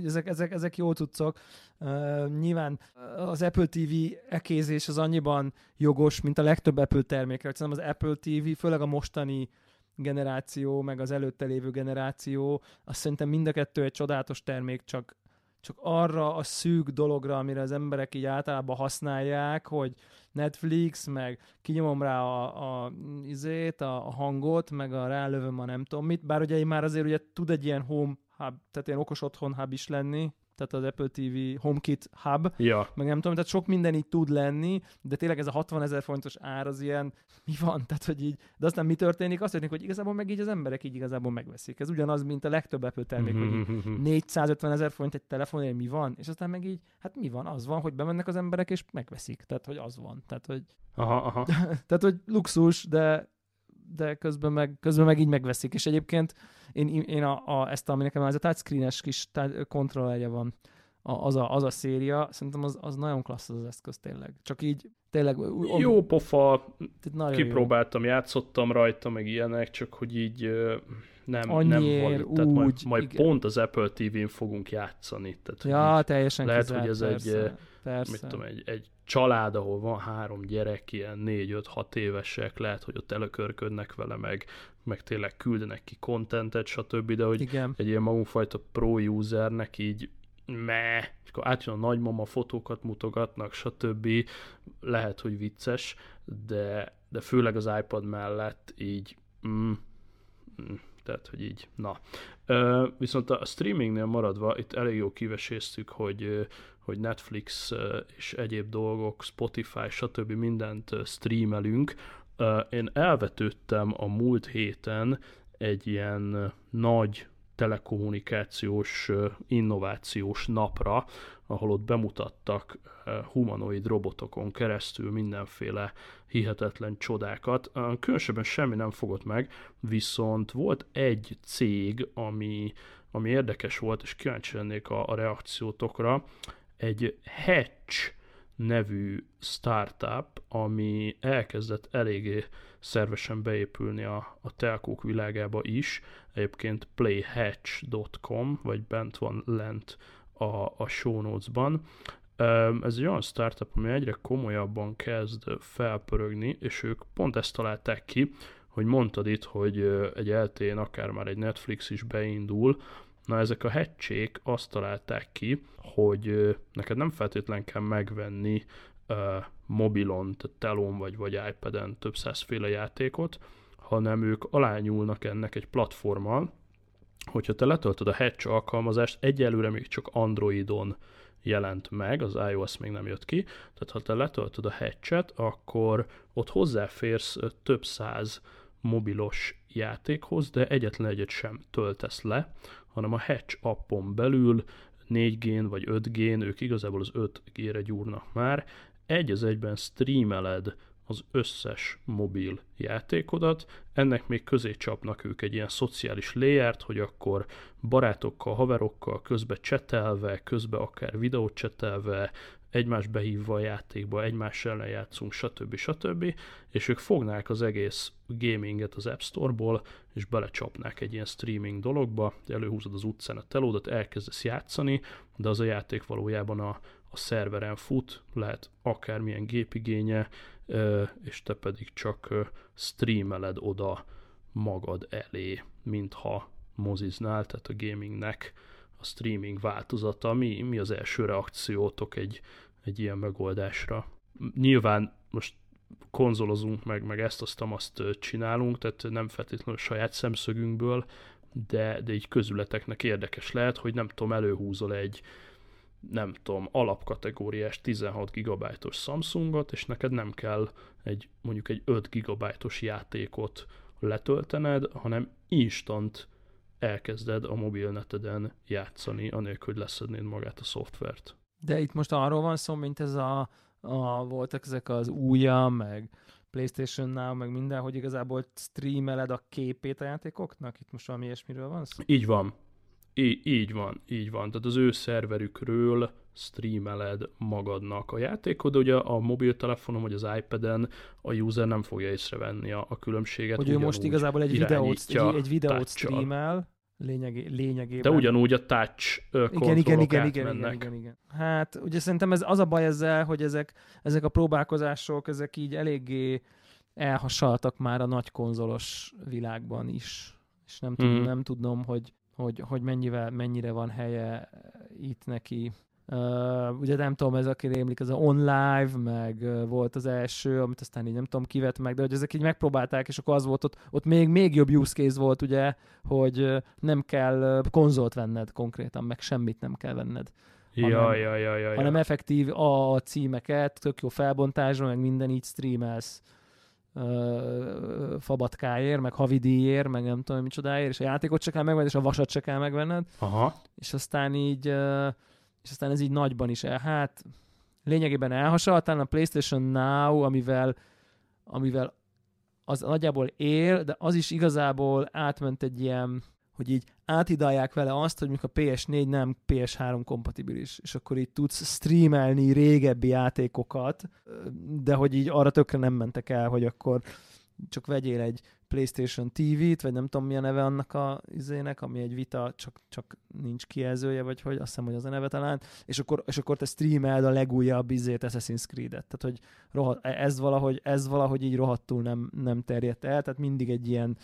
Ezek, ezek, ezek jó cuccok. Uh, nyilván az Apple TV ekézés az annyiban jogos, mint a legtöbb Apple termékre. Szerintem az Apple TV, főleg a mostani generáció, meg az előtte lévő generáció, azt szerintem mind a kettő egy csodálatos termék, csak csak arra a szűk dologra, amire az emberek így általában használják, hogy Netflix, meg kinyomom rá a, a, izét, a, a hangot, meg a rálövöm a nem tudom mit, bár ugye már azért ugye tud egy ilyen home hub, tehát ilyen okos otthon hub is lenni, tehát az Apple TV HomeKit Hub, ja. meg nem tudom, tehát sok minden így tud lenni, de tényleg ez a 60 ezer fontos ár az ilyen, mi van, tehát hogy így, de aztán mi történik? Azt történik, hogy igazából meg így az emberek így igazából megveszik. Ez ugyanaz, mint a legtöbb Apple termék, hogy 450 ezer forint egy telefonért mi van, és aztán meg így, hát mi van? Az van, hogy bemennek az emberek és megveszik, tehát hogy az van, tehát hogy Aha, aha. tehát, hogy luxus, de de közben meg, közben meg így megveszik. És egyébként én, én a, a, ezt, ami nekem ez a touchscreen-es kis kontrollerje van, a, az, a, az a széria, szerintem az, az nagyon klassz az, az eszköz tényleg. Csak így tényleg... Jó pofa, kipróbáltam, jó. játszottam rajta, meg ilyenek, csak hogy így nem, Annyiért, nem. Tehát úgy, majd, majd pont az Apple TV-n fogunk játszani. Tehát, ja, teljesen Lehet, kizárt, hogy ez persze, egy, persze. Mit tudom, egy, egy család, ahol van három gyerek, ilyen négy-öt-hat évesek, lehet, hogy ott előkörködnek vele, meg, meg tényleg küldenek ki kontentet, stb., de hogy Igen. egy ilyen magunkfajta pro usernek így me, és akkor átjön a nagymama, fotókat mutogatnak, stb. Lehet, hogy vicces, de, de főleg az iPad mellett így mm, mm, tehát, hogy így, na. Viszont a streamingnél maradva, itt elég jó kiveséztük, hogy hogy Netflix és egyéb dolgok, Spotify, stb. mindent streamelünk. Én elvetődtem a múlt héten egy ilyen nagy telekommunikációs, innovációs napra, ahol ott bemutattak humanoid robotokon keresztül mindenféle hihetetlen csodákat. Különösebben semmi nem fogott meg, viszont volt egy cég, ami, ami érdekes volt, és kíváncsi lennék a, a reakciótokra egy Hatch nevű startup, ami elkezdett eléggé szervesen beépülni a, a telkók világába is. Egyébként playhatch.com, vagy bent van lent a, a show notes-ban. Ez egy olyan startup, ami egyre komolyabban kezd felpörögni, és ők pont ezt találták ki, hogy mondtad itt, hogy egy LTN, akár már egy Netflix is beindul, Na ezek a hecsék azt találták ki, hogy neked nem feltétlen kell megvenni uh, mobilon, tehát telón vagy, vagy iPad-en több százféle játékot, hanem ők alányulnak ennek egy platformmal, hogyha te letöltöd a Hatch alkalmazást, egyelőre még csak Androidon jelent meg, az iOS még nem jött ki, tehát ha te letöltöd a Hatchet, akkor ott hozzáférsz több száz mobilos játékhoz, de egyetlen egyet sem töltesz le, hanem a Hatch appon belül 4G-n vagy 5G-n, ők igazából az 5G-re gyúrnak már, egy az egyben streameled az összes mobil játékodat, ennek még közé csapnak ők egy ilyen szociális layert, hogy akkor barátokkal, haverokkal közbe csetelve, közbe akár videót csetelve, egymás behívva a játékba, egymás ellen játszunk, stb. stb. És ők fognák az egész gaminget az App Store-ból, és belecsapnák egy ilyen streaming dologba, előhúzod az utcán a telódat, elkezdesz játszani, de az a játék valójában a, a szerveren fut, lehet akármilyen gépigénye, és te pedig csak streameled oda magad elé, mintha moziznál, tehát a gamingnek a streaming változata. Mi, mi az első reakciótok egy, egy ilyen megoldásra? Nyilván most konzolozunk meg, meg ezt, azt, azt csinálunk, tehát nem feltétlenül saját szemszögünkből, de, de így közületeknek érdekes lehet, hogy nem tudom, előhúzol egy, nem tudom, alapkategóriás 16 gigabájtos Samsungot, és neked nem kell egy mondjuk egy 5 gigabájtos játékot letöltened, hanem instant elkezded a mobilneteden játszani, anélkül, hogy leszednéd magát a szoftvert. De itt most arról van szó, mint ez a, a voltak ezek az újja, meg PlayStation Now, meg minden, hogy igazából streameled a képét a játékoknak? Itt most valami ilyesmiről van szó? Így van. Í- így van, így van. Tehát az ő szerverükről streameled magadnak a játékod, ugye a mobiltelefonon vagy az iPad-en a user nem fogja észrevenni a, a különbséget. Hogy ő most igazából egy videót, egy, egy videót streamel, lényeg, lényegében. De ugyanúgy a touch igen, igen, igen, igen, igen, igen, igen. Hát ugye szerintem ez az a baj ezzel, hogy ezek, ezek a próbálkozások, ezek így eléggé elhasaltak már a nagy konzolos világban is. És nem, tud, mm. nem tudom, hogy hogy, hogy mennyivel, mennyire van helye itt neki. Uh, ugye nem tudom, ez aki rémlik, ez a OnLive, meg uh, volt az első, amit aztán így nem tudom, kivet meg, de hogy ezek így megpróbálták, és akkor az volt ott, ott még, még jobb use case volt, ugye, hogy uh, nem kell uh, konzolt venned konkrétan, meg semmit nem kell venned. Hanem, ja, ja, ja, ja, hanem effektív a címeket, tök jó felbontásra, meg minden így streamelsz fabatkáért, meg havidíjért, meg nem tudom micsodáért, és a játékot se kell megvenned, és a vasat se kell megvenned. Aha. És aztán így, és aztán ez így nagyban is el, hát lényegében elhasaltál a PlayStation Now, amivel, amivel az nagyjából él, de az is igazából átment egy ilyen hogy így átidalják vele azt, hogy mikor a PS4 nem PS3 kompatibilis, és akkor így tudsz streamelni régebbi játékokat, de hogy így arra tökre nem mentek el, hogy akkor csak vegyél egy PlayStation TV-t, vagy nem tudom mi a neve annak a izének, ami egy vita, csak, csak nincs kijelzője, vagy hogy azt hiszem, hogy az a neve talán, és akkor, és akkor te streameld a legújabb izét Assassin's Creed-et. Tehát, hogy rohadt, ez, valahogy, ez valahogy így rohadtul nem, nem terjedt el, tehát mindig egy ilyen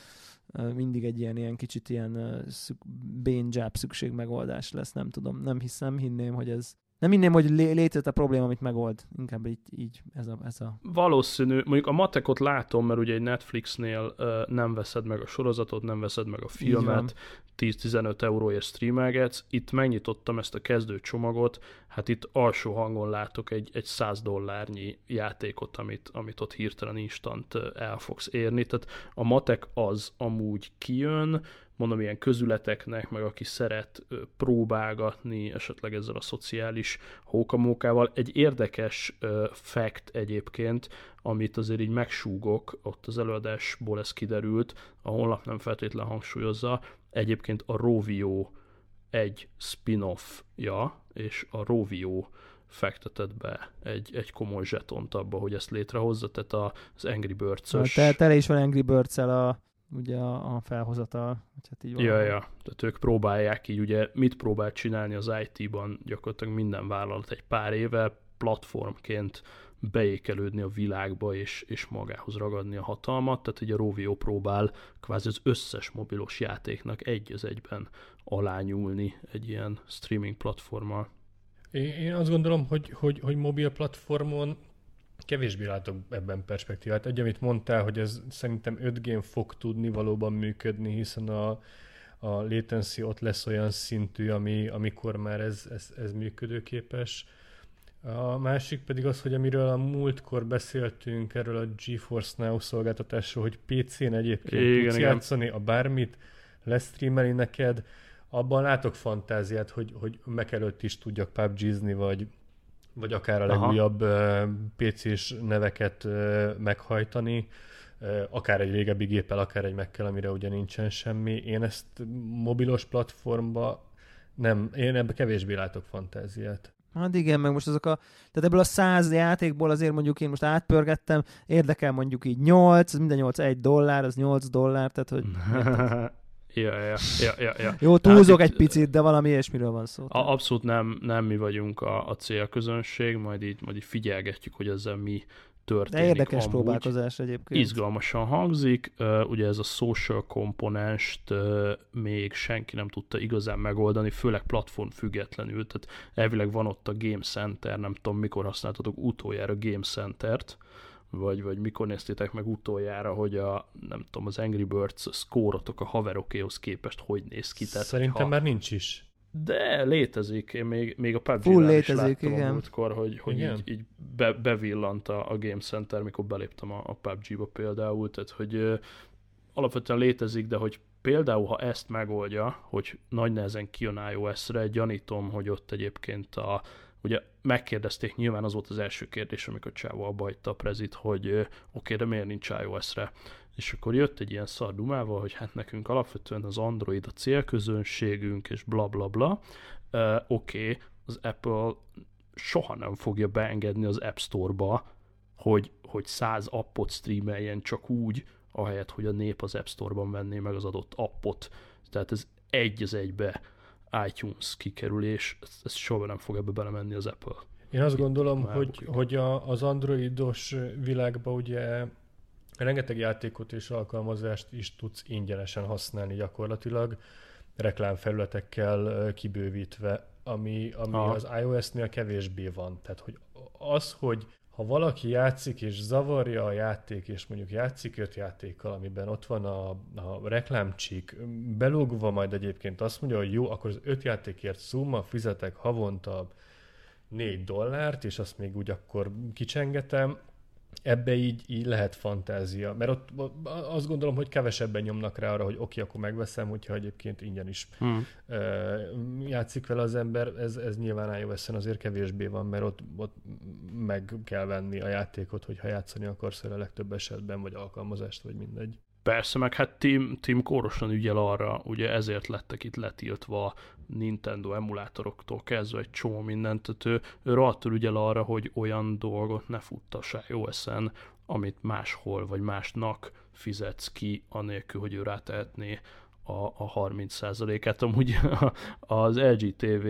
mindig egy ilyen, ilyen kicsit ilyen szük, bénzsább szükségmegoldás lesz, nem tudom, nem hiszem, hinném, hogy ez, nem hinném, hogy lé- létezett a probléma, amit megold. Inkább így, így ez, a, ez a... Valószínű. Mondjuk a matekot látom, mert ugye egy Netflixnél uh, nem veszed meg a sorozatot, nem veszed meg a filmet, 10-15 euróért streamelgetsz. Itt megnyitottam ezt a kezdő csomagot, hát itt alsó hangon látok egy, egy 100 dollárnyi játékot, amit, amit ott hirtelen instant el fogsz érni. Tehát a matek az amúgy kijön, mondom, ilyen közületeknek, meg aki szeret próbálgatni esetleg ezzel a szociális hókamókával. Egy érdekes fact egyébként, amit azért így megsúgok, ott az előadásból ez kiderült, a honlap nem feltétlen hangsúlyozza, egyébként a Rovio egy spin-offja, és a Rovio fektetett be egy, egy komoly zsetont abba, hogy ezt létrehozza, tehát az Angry Birds-ös... Te, tele is van Angry birds a ugye a, a felhozatal. Hát így ja, ja, tehát ők próbálják így, ugye mit próbál csinálni az IT-ban gyakorlatilag minden vállalat egy pár éve platformként beékelődni a világba és, és magához ragadni a hatalmat, tehát ugye a Rovio próbál kvázi az összes mobilos játéknak egy az egyben alányulni egy ilyen streaming platformmal. Én azt gondolom, hogy, hogy, hogy mobil platformon kevésbé látok ebben perspektívát. Egy, amit mondtál, hogy ez szerintem 5 g fog tudni valóban működni, hiszen a, a latency ott lesz olyan szintű, ami, amikor már ez, ez, ez működőképes. A másik pedig az, hogy amiről a múltkor beszéltünk, erről a GeForce Now szolgáltatásról, hogy PC-n egyébként igen, tudsz igen. játszani a bármit, lesztreameli neked, abban látok fantáziát, hogy, hogy meg előtt is tudjak PUBG-zni, vagy, vagy akár a legújabb uh, PC-s neveket meghajtani, akár egy régebbi géppel, akár egy megkel, amire ugye nincsen semmi. Én ezt mobilos platformba nem, én ebbe kevésbé látok fantáziát. Hát igen, meg most azok a, tehát ebből a száz játékból azért mondjuk én most átpörgettem, érdekel mondjuk így 8, minden 8 egy dollár, az 8 dollár, tehát hogy... Ja, ja, ja, ja, ja. Jó, túlzok hát egy picit, de valami ilyesmiről van szó. A, abszolút nem, nem mi vagyunk a, a célközönség, majd így, majd így figyelgetjük, hogy ezzel mi történik. De érdekes amúgy. próbálkozás egyébként. Izgalmasan hangzik, ugye ez a social komponenst még senki nem tudta igazán megoldani, főleg platform függetlenül, tehát elvileg van ott a Game Center, nem tudom mikor használtatok utoljára Game Center-t, vagy, vagy mikor néztétek meg utoljára, hogy a, nem tudom, az Angry Birds szkórotok a haverokéhoz képest hogy néz ki. Tehát, Szerintem ha... már nincs is. De létezik, én még, még a pubg Full létezik, is igen. múltkor, hogy, hogy igen. így, így be, bevillant a, a Game Center, mikor beléptem a, a PUBG-ba például, tehát hogy ö, alapvetően létezik, de hogy például, ha ezt megoldja, hogy nagy nehezen kijön iOS-re, gyanítom, hogy ott egyébként a, ugye megkérdezték, nyilván az volt az első kérdés, amikor Csávó abba hagyta a prezit, hogy oké, okay, de miért nincs iOS-re? És akkor jött egy ilyen szardumával, hogy hát nekünk alapvetően az Android a célközönségünk, és bla bla bla. Uh, oké, okay, az Apple soha nem fogja beengedni az App Store-ba, hogy, hogy száz appot streameljen csak úgy, ahelyett, hogy a nép az App Store-ban venné meg az adott appot. Tehát ez egy az egybe iTunes kikerülés, ez, ez soha nem fog ebbe belemenni az Apple. Én azt gondolom, Már hogy, hogy a, az androidos világban ugye rengeteg játékot és alkalmazást is tudsz ingyenesen használni gyakorlatilag, reklámfelületekkel kibővítve, ami, ami az iOS-nél kevésbé van. Tehát, hogy az, hogy ha valaki játszik és zavarja a játék, és mondjuk játszik öt játékkal, amiben ott van a, a reklámcsík, belogva majd egyébként azt mondja, hogy jó, akkor az öt játékért szumma, fizetek havonta 4 dollárt, és azt még úgy akkor kicsengetem, ebbe így, így lehet fantázia, mert ott azt gondolom, hogy kevesebben nyomnak rá arra, hogy oké, okay, akkor megveszem, hogyha egyébként ingyen is hmm. játszik vele az ember, ez, ez nyilván ios azért kevésbé van, mert ott, ott meg kell venni a játékot, hogyha játszani akarsz a legtöbb esetben, vagy alkalmazást, vagy mindegy. Persze, meg hát Tim, Tim kórosan ügyel arra, ugye ezért lettek itt letiltva Nintendo emulátoroktól kezdve egy csomó mindent, tehát ő, ő rohadtul ügyel arra, hogy olyan dolgot ne futtass iOS-en, amit máshol vagy másnak fizetsz ki, anélkül, hogy ő rátehetné a, a 30%-át. Amúgy az LG TV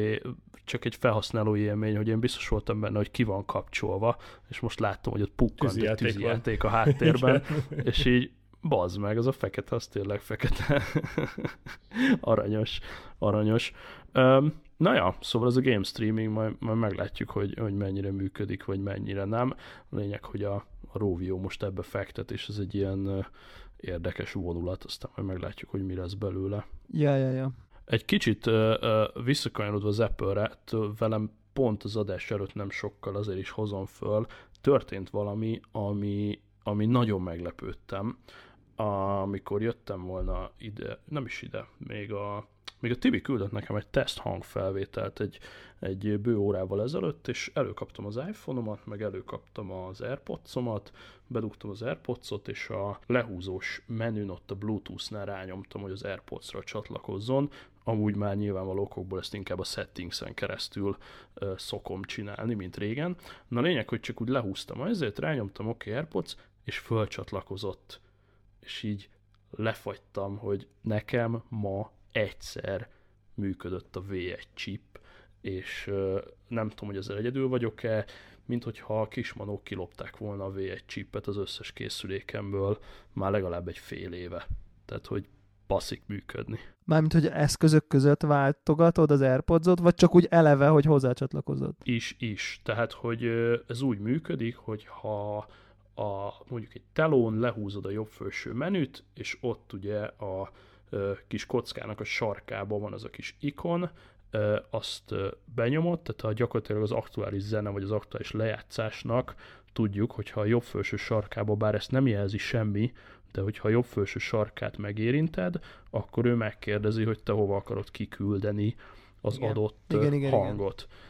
csak egy felhasználó élmény, hogy én biztos voltam benne, hogy ki van kapcsolva, és most láttam, hogy ott pukkant egy tűzijáték a háttérben, és így bazd meg, az a fekete, az tényleg fekete. aranyos, aranyos. Um, na ja, szóval ez a game streaming, majd, majd meglátjuk, hogy, hogy mennyire működik, vagy mennyire nem. A lényeg, hogy a, a Rovio most ebbe fektet, és ez egy ilyen uh, érdekes vonulat, aztán majd meglátjuk, hogy mi lesz belőle. Ja, ja, ja. Egy kicsit uh, uh, visszakanyarodva az Apple-re, velem pont az adás előtt nem sokkal azért is hozom föl, történt valami, ami, ami nagyon meglepődtem amikor jöttem volna ide, nem is ide, még a, még a Tibi küldött nekem egy teszt hangfelvételt egy, egy bő órával ezelőtt, és előkaptam az iPhone-omat, meg előkaptam az Airpods-omat, bedugtam az Airpods-ot, és a lehúzós menün ott a Bluetooth-nál rányomtam, hogy az Airpods-ra csatlakozzon, amúgy már nyilvánvaló okokból ezt inkább a settings-en keresztül uh, szokom csinálni, mint régen. Na lényeg, hogy csak úgy lehúztam ezért, rányomtam OK AirPods, és fölcsatlakozott és így lefagytam, hogy nekem ma egyszer működött a V1 chip, és nem tudom, hogy ezzel egyedül vagyok-e, mint hogyha a kismanók kilopták volna a V1 chipet az összes készülékemből már legalább egy fél éve. Tehát, hogy passzik működni. Mármint, hogy eszközök között váltogatod az airpods vagy csak úgy eleve, hogy hozzácsatlakozod? Is, is. Tehát, hogy ez úgy működik, hogy ha a, mondjuk egy telón lehúzod a jobb felső menüt, és ott ugye a kis kockának a sarkában van az a kis ikon, azt benyomod, tehát a gyakorlatilag az aktuális zene, vagy az aktuális lejátszásnak tudjuk, hogyha a jobb felső sarkába, bár ezt nem jelzi semmi, de hogyha a jobb felső sarkát megérinted, akkor ő megkérdezi, hogy te hova akarod kiküldeni az igen. adott igen, igen, hangot. Igen.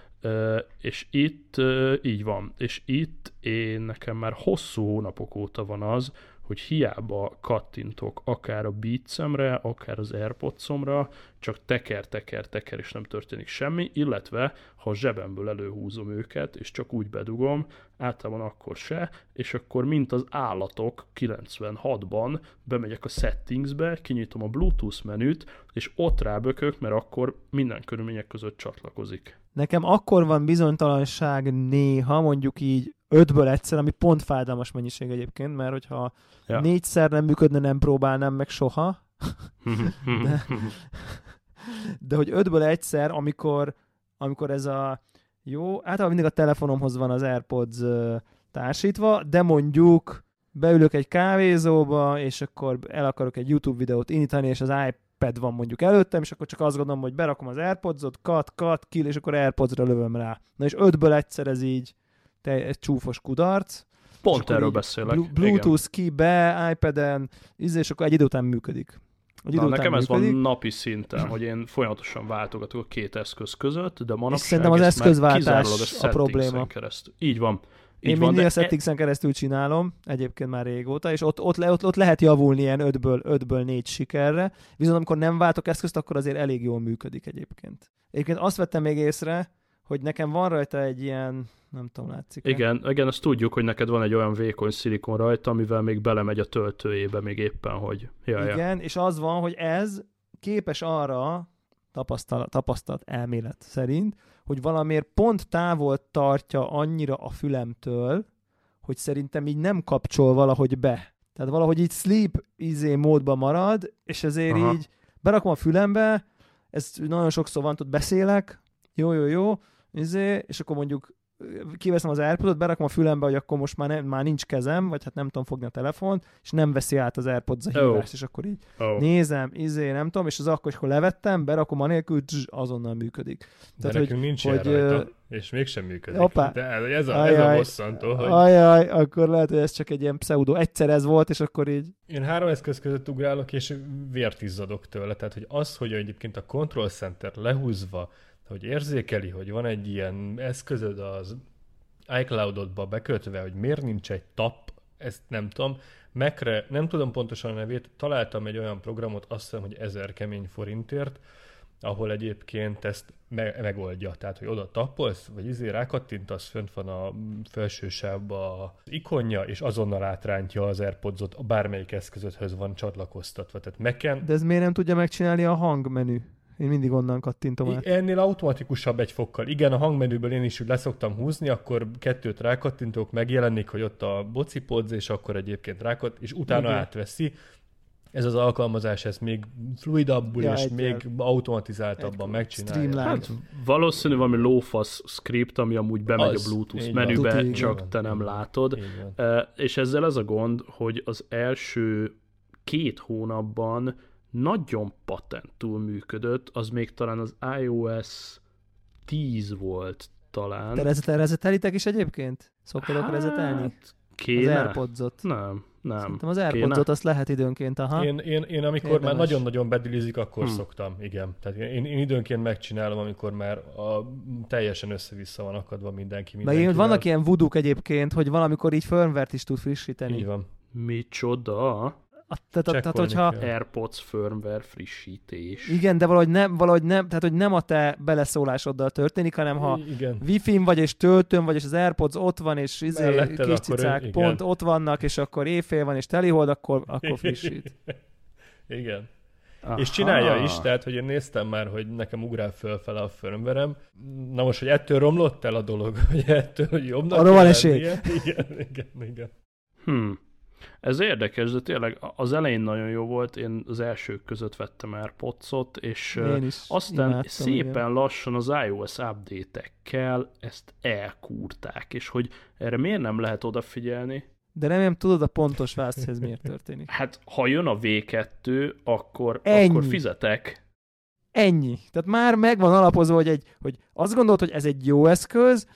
És itt így van. És itt én nekem már hosszú hónapok óta van az, hogy hiába kattintok akár a Beatsemre, akár az Airpodsomra, csak teker, teker, teker, és nem történik semmi, illetve ha zsebemből előhúzom őket, és csak úgy bedugom, általában akkor se, és akkor mint az állatok 96-ban bemegyek a settingsbe, kinyitom a Bluetooth menüt, és ott rábökök, mert akkor minden körülmények között csatlakozik. Nekem akkor van bizonytalanság néha, mondjuk így ötből egyszer, ami pont fájdalmas mennyiség egyébként, mert hogyha ja. négyszer nem működne, nem próbálnám meg soha. de, de hogy ötből egyszer, amikor, amikor ez a jó, általában mindig a telefonomhoz van az AirPods társítva, de mondjuk beülök egy kávézóba, és akkor el akarok egy YouTube videót indítani, és az iPad van mondjuk előttem, és akkor csak azt gondolom, hogy berakom az AirPods-ot, cut, cut, kill, és akkor AirPods-ra lövöm rá. Na és ötből egyszer ez így te, egy csúfos kudarc. Pont erről beszélek. Bluetooth igen. ki be, iPad-en, és akkor egy idő után működik. Egy Na, nekem működik. ez van napi szinten, hogy én folyamatosan váltogatok a két eszköz között, de manapság és szerintem az eszközváltás a, a probléma. Keresztül. Így van. Így én van, mindig a e- settings keresztül csinálom, egyébként már régóta, és ott, ott, le, ott, ott lehet javulni ilyen 5-ből, 5-ből 4 sikerre, viszont amikor nem váltok eszközt, akkor azért elég jól működik egyébként. Egyébként azt vettem még észre, hogy nekem van rajta egy ilyen, nem tudom, látszik Igen, igen, azt tudjuk, hogy neked van egy olyan vékony szilikon rajta, amivel még belemegy a töltőjébe még éppen, hogy... Ja, igen, ja. és az van, hogy ez képes arra, tapasztalat, tapasztalat elmélet szerint, hogy valamiért pont távol tartja annyira a fülemtől, hogy szerintem így nem kapcsol valahogy be. Tehát valahogy így sleep izé módban marad, és ezért Aha. így berakom a fülembe, ez nagyon sokszor van, ott beszélek, jó, jó, jó, izé, és akkor mondjuk kiveszem az airpods berakom a fülembe, hogy akkor most már, nem, már nincs kezem, vagy hát nem tudom fogni a telefont, és nem veszi át az Airpods a hívást, oh. és akkor így oh. nézem, izé, nem tudom, és az akkor, hogy levettem, berakom anélkül, dzs, azonnal működik. De Tehát, nekünk hogy, nincs hogy, rajta, és mégsem működik. Opa. De ez a, ajaj, ez a bosszantó, hogy... Ajaj, akkor lehet, hogy ez csak egy ilyen pseudo. Egyszer ez volt, és akkor így... Én három eszköz között ugrálok, és vért izzadok tőle. Tehát, hogy az, hogy egyébként a Control Center lehúzva hogy érzékeli, hogy van egy ilyen eszközöd az iCloud-odba bekötve, hogy miért nincs egy tap, ezt nem tudom. Mekre, nem tudom pontosan a nevét, találtam egy olyan programot, azt hiszem, hogy ezer kemény forintért, ahol egyébként ezt me- megoldja. Tehát, hogy oda tappolsz, vagy izé rákattintasz, fönt van a felső sávba az ikonja, és azonnal átrántja az AirPods-ot, a bármelyik eszközöthöz van csatlakoztatva. Tehát meken... De ez miért nem tudja megcsinálni a hangmenü? Én mindig onnan kattintom át. Ennél automatikusabb egy fokkal. Igen, a hangmenüből én is leszoktam húzni, akkor kettőt rákattintok, megjelenik, hogy ott a bocipodz, és akkor egyébként rákat, és utána Igen. átveszi. Ez az alkalmazás, ez még fluidabbul ja, és egy még automatizáltabban megcsinálja. Hát, valószínű valami lófasz script, ami amúgy bemegy az, a Bluetooth menübe, van. csak van. te nem látod. Uh, és ezzel az a gond, hogy az első két hónapban nagyon patentul működött, az még talán az iOS 10 volt talán. Te rezetel, rezetelitek is egyébként? Szoktatok hát, rezetelni? Kéne? Az airpods Nem, nem. Szerintem az airpods azt lehet időnként, aha. Én, én, én amikor Érdemes. már nagyon-nagyon bedilizik, akkor hmm. szoktam, igen. Tehát én, én időnként megcsinálom, amikor már a, teljesen össze-vissza van akadva mindenki. Meg én, vannak ilyen vuduk egyébként, hogy valamikor így firmware is tud frissíteni. Így van. Micsoda? A, tehát, tehát, hogyha... AirPods firmware frissítés. Igen, de valahogy nem, valahogy nem, tehát hogy nem a te beleszólásoddal történik, hanem ha Wi-Fi-n vagy, és töltőn vagy, és az AirPods ott van, és izé, kis cicák pont ott vannak, és akkor éjfél van, és telihold, akkor, akkor frissít. Igen. Aha. És csinálja is, tehát, hogy én néztem már, hogy nekem ugrál fölfele a firmverem. Na most, hogy ettől romlott el a dolog, hogy ettől hogy jobbnak Arra van esély. Igen, igen, igen. Hmm. Ez érdekes, de tényleg az elején nagyon jó volt, én az elsők között vettem már pocot, és aztán imádtam, szépen igen. lassan az iOS update-ekkel ezt elkúrták, és hogy erre miért nem lehet odafigyelni, de remélem tudod a pontos választ, hogy ez miért történik. Hát, ha jön a V2, akkor, Ennyi. akkor fizetek. Ennyi. Tehát már megvan alapozva, hogy, egy, hogy azt gondolod, hogy ez egy jó eszköz,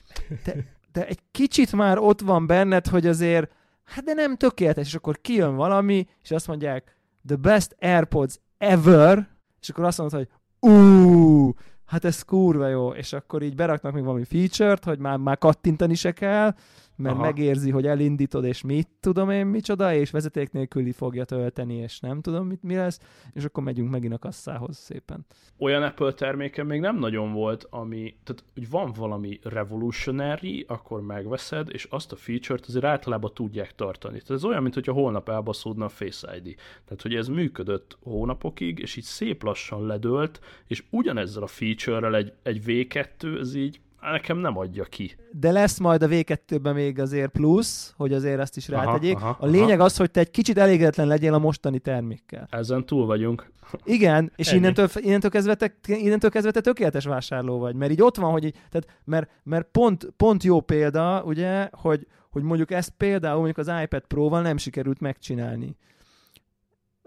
de, de egy kicsit már ott van benned, hogy azért, hát de nem tökéletes, és akkor kijön valami, és azt mondják, the best AirPods ever, és akkor azt mondod, hogy ú, hát ez kurva jó, és akkor így beraknak még valami feature-t, hogy már, már kattintani se kell, mert Aha. megérzi, hogy elindítod, és mit tudom én micsoda, és vezeték nélküli fogja tölteni, és nem tudom mit, mi lesz, és akkor megyünk megint a kasszához szépen. Olyan Apple terméke még nem nagyon volt, ami, tehát hogy van valami revolutionary, akkor megveszed, és azt a feature-t azért általában tudják tartani. Tehát ez olyan, mint hogyha holnap elbaszódna a Face ID. Tehát, hogy ez működött hónapokig, és így szép lassan ledőlt, és ugyanezzel a feature-rel egy, egy V2, ez így nekem nem adja ki. De lesz majd a V2-ben még azért plusz, hogy azért ezt is rátegyék. Aha, aha, a lényeg aha. az, hogy te egy kicsit elégedetlen legyél a mostani termékkel. Ezen túl vagyunk. Igen, és innentől, innentől, kezdve te, innentől kezdve te tökéletes vásárló vagy, mert így ott van, hogy így, tehát, mert, mert pont, pont jó példa, ugye, hogy, hogy mondjuk ezt például mondjuk az iPad Pro-val nem sikerült megcsinálni.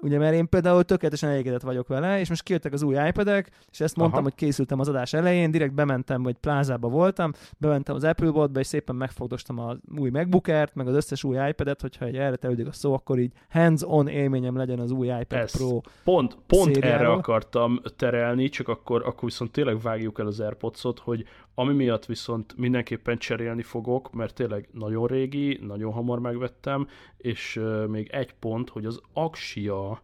Ugye, mert én például tökéletesen elégedett vagyok vele, és most kijöttek az új iPad-ek, és ezt mondtam, Aha. hogy készültem az adás elején, direkt bementem, vagy plázába voltam, bementem az Apple boltba, és szépen megfogdostam az új MacBookert, meg az összes új iPad-et, hogyha egy erre terülődik a szó, akkor így hands-on élményem legyen az új iPad Ez Pro Pont, pont erre akartam terelni, csak akkor, akkor viszont tényleg vágjuk el az AirPods-ot, hogy ami miatt viszont mindenképpen cserélni fogok, mert tényleg nagyon régi, nagyon hamar megvettem, és még egy pont, hogy az Axia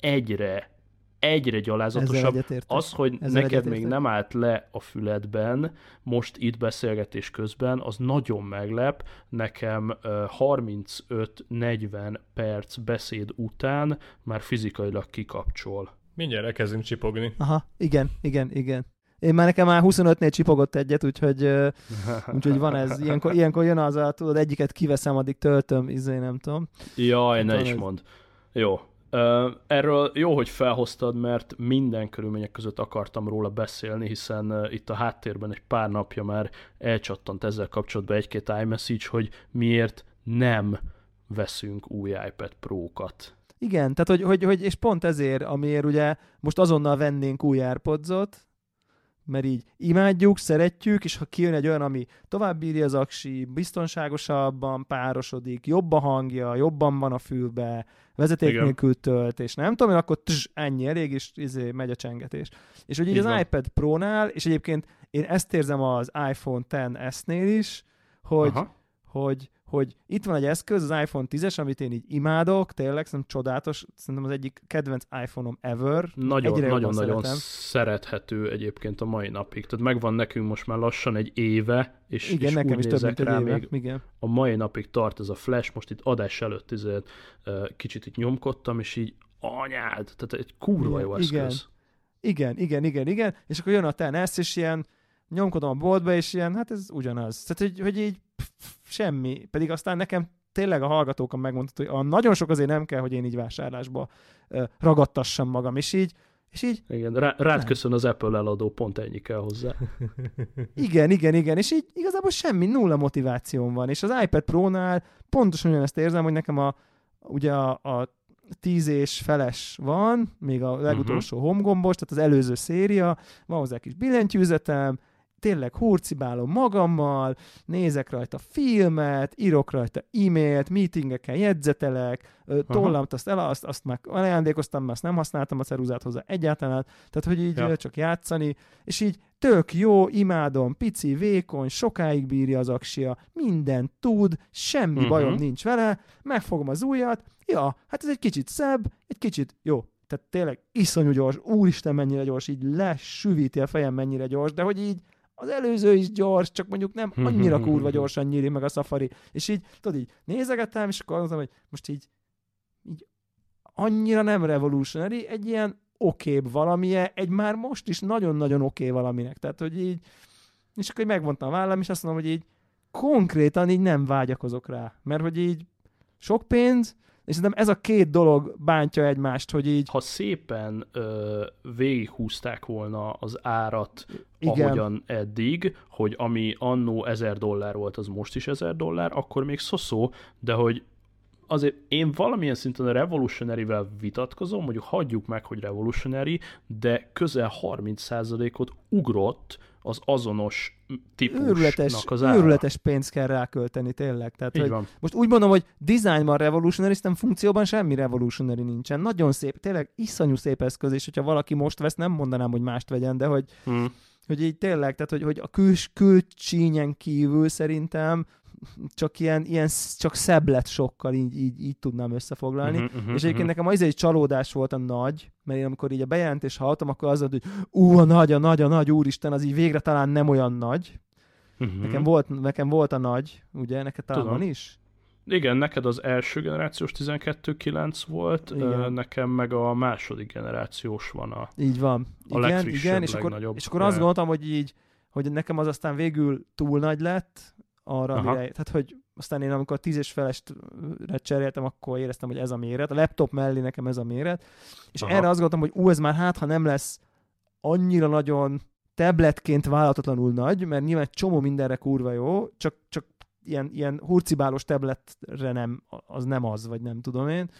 egyre egyre gyalázatosabb. Az, hogy Ezzel neked még nem állt le a füledben, most itt beszélgetés közben, az nagyon meglep. Nekem uh, 35-40 perc beszéd után már fizikailag kikapcsol. Mindjárt elkezdünk csipogni. Aha, igen, igen, igen. Én már nekem már 25-nél csipogott egyet, úgyhogy, úgyhogy van ez. Ilyenkor, ilyenkor jön az a, tudod, egyiket kiveszem, addig töltöm, izé nem tudom. Jaj, ne is ez... mond. Jó. Erről jó, hogy felhoztad, mert minden körülmények között akartam róla beszélni, hiszen itt a háttérben egy pár napja már elcsattant ezzel kapcsolatban egy-két iMessage, hogy miért nem veszünk új iPad Pro-kat. Igen, tehát hogy, hogy, hogy, és pont ezért, amiért ugye most azonnal vennénk új AirPods-ot, mert így imádjuk, szeretjük, és ha kijön egy olyan, ami tovább bírja az aksi, biztonságosabban párosodik, jobb a hangja, jobban van a fülbe, vezeték Igen. nélkül tölt, és nem tudom, akkor tss, ennyi elég, és izé, megy a csengetés. És hogy így, így az van. iPad Pro-nál, és egyébként én ezt érzem az iPhone X-S-nél is, hogy, hogy hogy itt van egy eszköz, az iPhone 10-es, amit én így imádok, tényleg, szerintem csodálatos, szerintem az egyik kedvenc iPhone-om ever. Nagyon-nagyon szerethető egyébként a mai napig. Tehát megvan nekünk most már lassan egy éve, és, igen, és nekem úgy is több mint rá, éve. Még igen. a mai napig tart ez a flash, most itt adás előtt ezért, kicsit itt nyomkodtam, és így anyád, tehát egy kurva jó eszköz. Igen. Igen, igen, igen, igen, és akkor jön a TNS, és ilyen nyomkodom a boltba, és ilyen, hát ez ugyanaz. Tehát, hogy, hogy így pff, semmi. Pedig aztán nekem tényleg a hallgatókon megmondható, hogy a nagyon sok azért nem kell, hogy én így vásárlásba ragadtassam magam, és így, és így... Igen, rá, rád nem. köszön az Apple eladó, pont ennyi kell hozzá. igen, igen, igen, és így igazából semmi, nulla motivációm van, és az iPad Pro-nál pontosan ugyanezt érzem, hogy nekem a, ugye a, a 10 és feles van, még a legutolsó uh-huh. home gombos, tehát az előző széria, van hozzá kis billentyűzetem, tényleg hurcibálom magammal, nézek rajta filmet, írok rajta e-mailt, meetingeken jegyzetelek, tollamt azt el, azt, azt meg ajándékoztam, mert azt nem használtam a ceruzát hozzá egyáltalán, tehát hogy így ja. csak játszani, és így tök jó, imádom, pici, vékony, sokáig bírja az aksia, minden tud, semmi uh-huh. bajom nincs vele, megfogom az ujjat, ja, hát ez egy kicsit szebb, egy kicsit, jó, tehát tényleg iszonyú gyors, úristen mennyire gyors, így lesüvíti a fejem mennyire gyors, de hogy így az előző is gyors, csak mondjuk nem annyira kurva gyorsan nyíri meg a Safari. És így, tudod, így nézegettem, és akkor mondtam, hogy most így, így annyira nem revolutionary, egy ilyen okébb valamilyen, egy már most is nagyon-nagyon oké valaminek. Tehát, hogy így, és akkor így megmondtam a vállam, és azt mondom, hogy így konkrétan így nem vágyakozok rá. Mert hogy így sok pénz, és szerintem ez a két dolog bántja egymást, hogy így... Ha szépen ö, végighúzták volna az árat, Igen. ahogyan eddig, hogy ami annó 1000 dollár volt, az most is 1000 dollár, akkor még szoszó, de hogy azért én valamilyen szinten a Revolutionary-vel vitatkozom, mondjuk hagyjuk meg, hogy Revolutionary, de közel 30%-ot ugrott az azonos típusnak őrületes, az ára. Őrületes pénzt kell rákölteni, tényleg. Tehát, hogy van. Most úgy mondom, hogy designban revolutionary, nem funkcióban semmi revolutionary nincsen. Nagyon szép, tényleg iszonyú szép eszköz, és hogyha valaki most vesz, nem mondanám, hogy mást vegyen, de hogy, hmm. hogy így tényleg, tehát hogy, hogy a küls, külcsínyen kívül szerintem csak ilyen, ilyen csak szebb lett sokkal, így, így, így tudnám összefoglalni. Uh-huh, uh-huh, és egyébként uh-huh. nekem az egy csalódás volt a nagy, mert én amikor így a bejelentés hallottam, akkor az volt, hogy ú, a nagy, a nagy, a nagy, úristen, az így végre talán nem olyan nagy. Uh-huh. Nekem, volt, nekem volt a nagy, ugye, neked talán van is? Igen, neked az első generációs 12.9 volt, igen. nekem meg a második generációs van a Így van. A igen, igen, és akkor, és akkor azt gondoltam, hogy így, hogy nekem az aztán végül túl nagy lett, arra, amire, tehát hogy aztán én amikor a tízes felest cseréltem, akkor éreztem, hogy ez a méret. A laptop mellé nekem ez a méret. És Aha. erre azt gondoltam, hogy ú, ez már hát, ha nem lesz annyira nagyon tabletként vállalatlanul nagy, mert nyilván csomó mindenre kurva jó, csak, csak ilyen, ilyen hurcibálos tabletre nem, az nem az, vagy nem tudom én.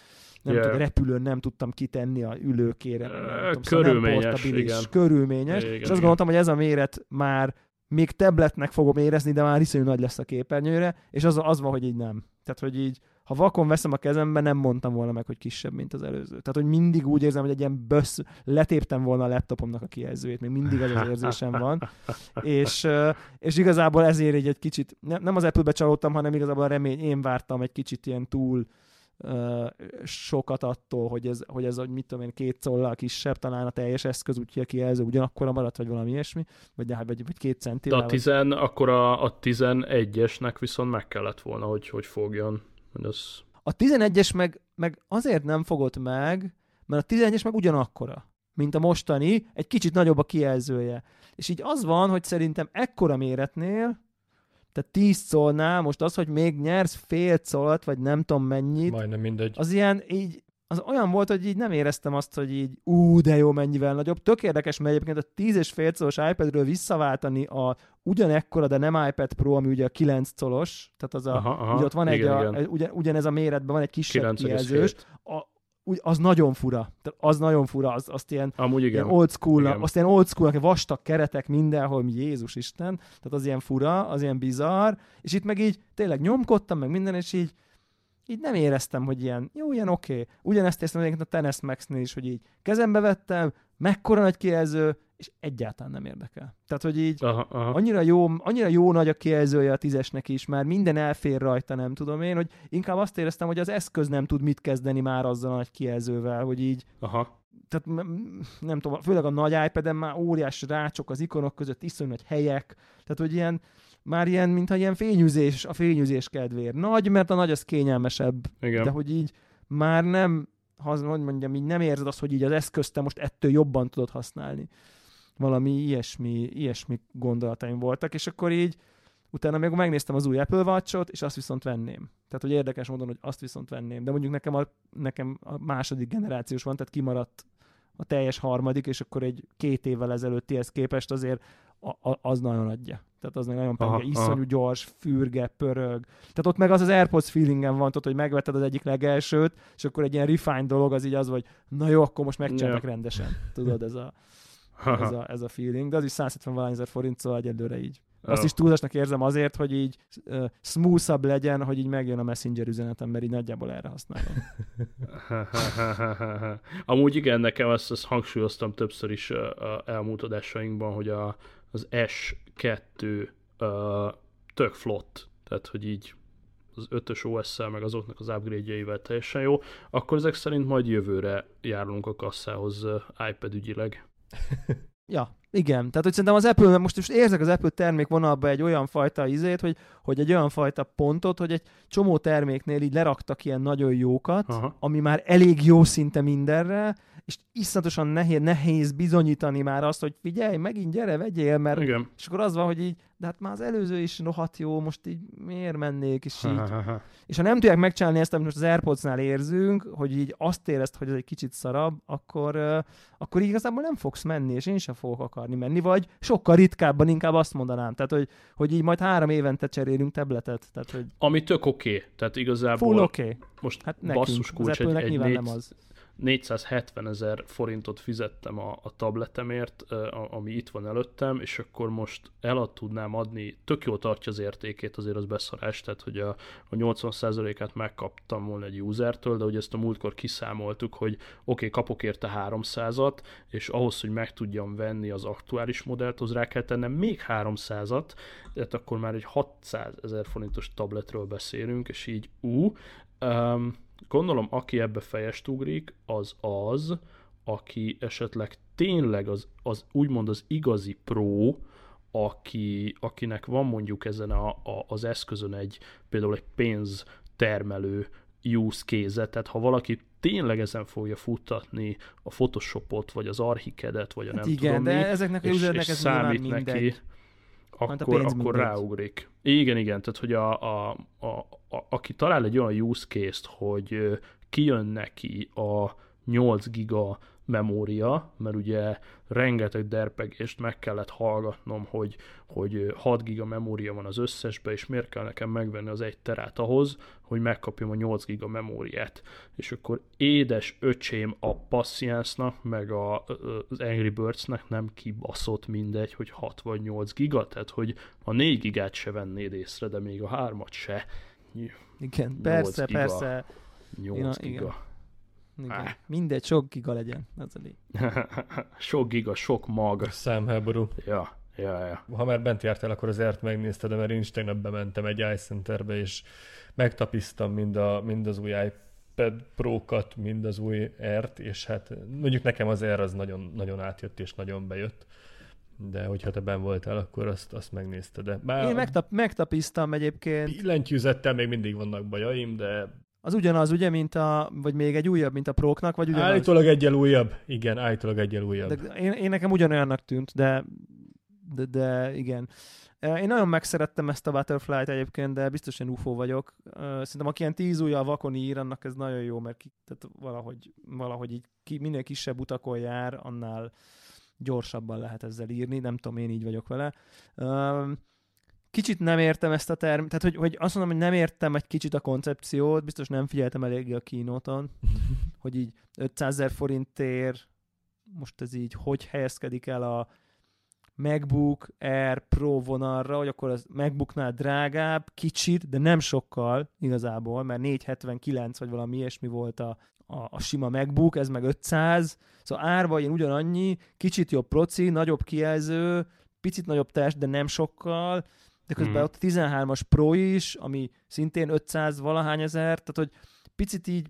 Nem yeah. tudom, repülőn nem tudtam kitenni a ülőkére. Nem tudom, körülményes, szóval nem igen. Körülményes. Igen, és azt gondoltam, hogy ez a méret már még tabletnek fogom érezni, de már iszonyú nagy lesz a képernyőre, és az, az van, hogy így nem. Tehát, hogy így, ha vakon veszem a kezembe, nem mondtam volna meg, hogy kisebb, mint az előző. Tehát, hogy mindig úgy érzem, hogy egy ilyen bössz, letéptem volna a laptopomnak a kijelzőjét, még mindig az az érzésem van. és, és igazából ezért egy, egy kicsit, nem az Apple-be csalódtam, hanem igazából a remény, én vártam egy kicsit ilyen túl, sokat attól, hogy ez, hogy ez, hogy mit tudom én, két szollal kisebb, talán a teljes eszköz, úgyhogy a kijelző ugyanakkor maradt, vagy valami ilyesmi, vagy, vagy, vagy két centi. De a, tizen, vagy... akkor a, a 11-esnek viszont meg kellett volna, hogy hogy fogjon. Hogy az... A 11-es meg, meg azért nem fogott meg, mert a 11-es meg ugyanakkora, mint a mostani, egy kicsit nagyobb a kijelzője. És így az van, hogy szerintem ekkora méretnél tehát 10 szólnál most az, hogy még nyersz fél szólt, vagy nem tudom mennyit. Majdnem mindegy. Az ilyen így, az olyan volt, hogy így nem éreztem azt, hogy így ú, de jó, mennyivel nagyobb. Tök érdekes, mert egyébként a 10 és fél szolos iPadről visszaváltani a ugyanekkora, de nem iPad Pro, ami ugye a 9 colos, tehát az a, aha, aha, ugye ott van igen, egy, a, ugyan, ugyanez a méretben van egy kisebb kijelzős, a, úgy, az nagyon fura. Tehát az nagyon fura, az, azt ilyen, Amúgy igen. ilyen old school igen. azt ilyen old school vastag keretek mindenhol, mi Jézus Isten, tehát az ilyen fura, az ilyen bizarr, és itt meg így tényleg nyomkodtam, meg minden, és így így nem éreztem, hogy ilyen, jó, ilyen oké. Okay. Ugyanezt éreztem egyébként a Tennis Max-nél is, hogy így kezembe vettem, mekkora nagy kijelző, és egyáltalán nem érdekel. Tehát, hogy így aha, aha. Annyira, jó, annyira jó nagy a kijelzője a tízesnek is, már minden elfér rajta, nem tudom én, hogy inkább azt éreztem, hogy az eszköz nem tud mit kezdeni már azzal a nagy kijelzővel, hogy így aha. Tehát nem tudom, főleg a nagy ipad már óriás rácsok az ikonok között, iszonyú nagy helyek, tehát hogy ilyen, már ilyen, mintha ilyen fényűzés, a fényűzés kedvéért. Nagy, mert a nagy az kényelmesebb, Igen. de hogy így már nem, ha, hogy mondjam, így nem érzed azt, hogy így az eszközt te most ettől jobban tudod használni valami ilyesmi, ilyesmi gondolataim voltak, és akkor így utána még megnéztem az új Apple watch és azt viszont venném. Tehát, hogy érdekes módon, hogy azt viszont venném. De mondjuk nekem a, nekem a második generációs van, tehát kimaradt a teljes harmadik, és akkor egy két évvel ezelőttihez képest azért a, a, az nagyon adja. Tehát az nagyon penge, iszonyú aha. gyors, fürge, pörög. Tehát ott meg az az AirPods feelingen van, tudod, hogy megvetted az egyik legelsőt, és akkor egy ilyen refined dolog az így az, hogy na jó, akkor most megcsináltak ja. rendesen. Tudod, ez a ez a, ez a feeling, de az is 170 valány ezer forint, szóval egyelőre így. Azt is túlzásnak érzem azért, hogy így uh, smoothabb legyen, hogy így megjön a Messenger üzenetem, mert így nagyjából erre használom. Amúgy igen, nekem ezt, ezt hangsúlyoztam többször is uh, elmúlt adásainkban, hogy a, az S2 uh, tök flott, tehát hogy így az 5-ös OS-szel, meg azoknak az upgrade-jeivel teljesen jó, akkor ezek szerint majd jövőre járunk a kasszához iPad ügyileg. Ja, Igen, tehát hogy szerintem az Apple, most is érzek az Apple termék vonalba egy olyan fajta izét, hogy, hogy egy olyan fajta pontot, hogy egy csomó terméknél így leraktak ilyen nagyon jókat, Aha. ami már elég jó szinte mindenre, és iszonyatosan nehéz, nehéz bizonyítani már azt, hogy figyelj, megint gyere, vegyél, mert Igen. és akkor az van, hogy így, de hát már az előző is rohadt jó, most így miért mennék, és így. és ha nem tudják megcsinálni ezt, amit most az Airpods-nál érzünk, hogy így azt érezt, hogy ez egy kicsit szarabb, akkor, uh, akkor igazából nem fogsz menni, és én sem fogok akarni menni, vagy sokkal ritkábban inkább azt mondanám, tehát hogy, hogy így majd három évente cserélünk tabletet. Tehát, hogy... Ami tök oké, okay. tehát igazából Full oké. Okay. most hát nekünk, basszus kulcs egy, egy négy, nem az 470 ezer forintot fizettem a, a tabletemért, ami itt van előttem, és akkor most el tudnám adni, tök jól tartja az értékét azért az beszarás, tehát hogy a, a 80%-át megkaptam volna egy usertől, de hogy ezt a múltkor kiszámoltuk, hogy oké, okay, kapok érte 300-at, és ahhoz, hogy meg tudjam venni az aktuális modellt, az rá kell tennem még 300-at, tehát akkor már egy 600 ezer forintos tabletről beszélünk, és így ú, um, Gondolom, aki ebbe fejest ugrik, az az, aki esetleg tényleg az, az úgymond az igazi pro, aki, akinek van mondjuk ezen a, a, az eszközön egy például egy pénz termelő use case tehát ha valaki tényleg ezen fogja futtatni a Photoshopot, vagy az Archikedet, vagy a hát nem igen, tudom de mi, ezeknek és, a és ez számít neki, akkor, akkor ráugrik. Igen, igen, tehát hogy a, a, a, aki talál egy olyan use case-t, hogy kijön neki a 8 giga memória, mert ugye rengeteg derpegést meg kellett hallgatnom, hogy, hogy 6 giga memória van az összesbe, és miért kell nekem megvenni az egy terát ahhoz, hogy megkapjam a 8 giga memóriát. És akkor édes öcsém a Passiance-nak, meg a, az Angry Birds-nek nem kibaszott mindegy, hogy 6 vagy 8 giga, tehát hogy a 4 gigát se vennéd észre, de még a 3-at se. Igen, persze, giga, persze. 8 giga. Igen. Igen. Ah. Mindegy, sok giga legyen. Az a sok giga, sok mag. Számháború. Ja, ja, ja. Ha már bent jártál, akkor az ert megnézted, de mert én is tegnap bementem egy iCenterbe, és megtapisztam mind, a, mind az új iPad Pro-kat, mind az új ert, és hát mondjuk nekem az Air az nagyon, nagyon átjött és nagyon bejött de hogyha te ben voltál, akkor azt, azt megnézted. De bár Én megtap, megtapisztam egyébként. Billentyűzettel még mindig vannak bajaim, de az ugyanaz, ugye, mint a, vagy még egy újabb, mint a Próknak, vagy ugyanaz? Állítólag egyel újabb. Igen, állítólag egyel újabb. De én, én nekem ugyanolyannak tűnt, de, de, de igen. Én nagyon megszerettem ezt a Butterfly-t egyébként, de biztos én UFO vagyok. Szerintem aki ilyen tíz ujjal vakon ír, annak ez nagyon jó, mert ki, tehát valahogy, valahogy így ki, minél kisebb utakon jár, annál gyorsabban lehet ezzel írni. Nem tudom, én így vagyok vele kicsit nem értem ezt a term, tehát hogy, hogy azt mondom, hogy nem értem egy kicsit a koncepciót, biztos nem figyeltem eléggé a kínóton, hogy így 500 ezer forintért most ez így hogy helyezkedik el a MacBook Air Pro vonalra, hogy akkor az MacBooknál drágább, kicsit, de nem sokkal igazából, mert 479 vagy valami ilyesmi volt a, a, a sima MacBook, ez meg 500, szóval árva ilyen ugyanannyi, kicsit jobb proci, nagyobb kijelző, picit nagyobb test, de nem sokkal, de közben mm. ott 13-as Pro is, ami szintén 500 valahány ezer, tehát hogy picit így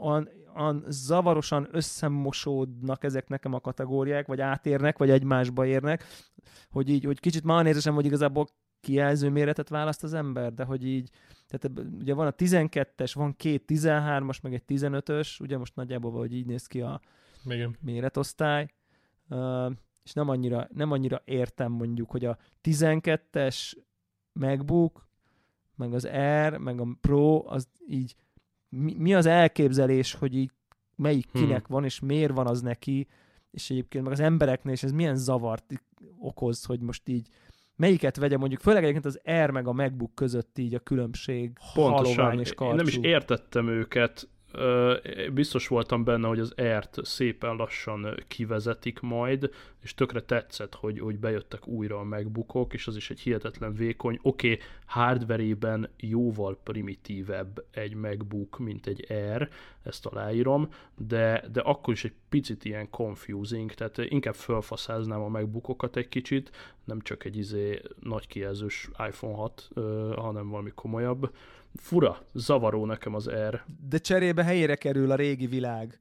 olyan, olyan zavarosan összemosódnak ezek nekem a kategóriák, vagy átérnek, vagy egymásba érnek, hogy így, hogy kicsit már érzésem, hogy igazából kijelző méretet választ az ember, de hogy így, tehát ugye van a 12-es, van két 13-as, meg egy 15-ös, ugye most nagyjából hogy így néz ki a Igen. méretosztály. Uh, és nem annyira, nem annyira értem mondjuk, hogy a 12-es MacBook, meg az Air, meg a Pro, az így mi, mi az elképzelés, hogy így melyik hmm. kinek van, és miért van az neki, és egyébként meg az embereknél, és ez milyen zavart okoz, hogy most így melyiket vegye mondjuk, főleg egyébként az Air meg a MacBook között így a különbség Pontosan, és én nem is értettem őket, biztos voltam benne, hogy az ERT szépen lassan kivezetik majd, és tökre tetszett, hogy, hogy bejöttek újra a megbukok, és az is egy hihetetlen vékony, oké, okay, hardverében jóval primitívebb egy MacBook, mint egy Air, ezt aláírom, de, de akkor is egy picit ilyen confusing, tehát inkább felfaszáznám a megbookokat egy kicsit, nem csak egy izé nagy kijelzős iPhone 6, hanem valami komolyabb, fura, zavaró nekem az R. De cserébe helyére kerül a régi világ.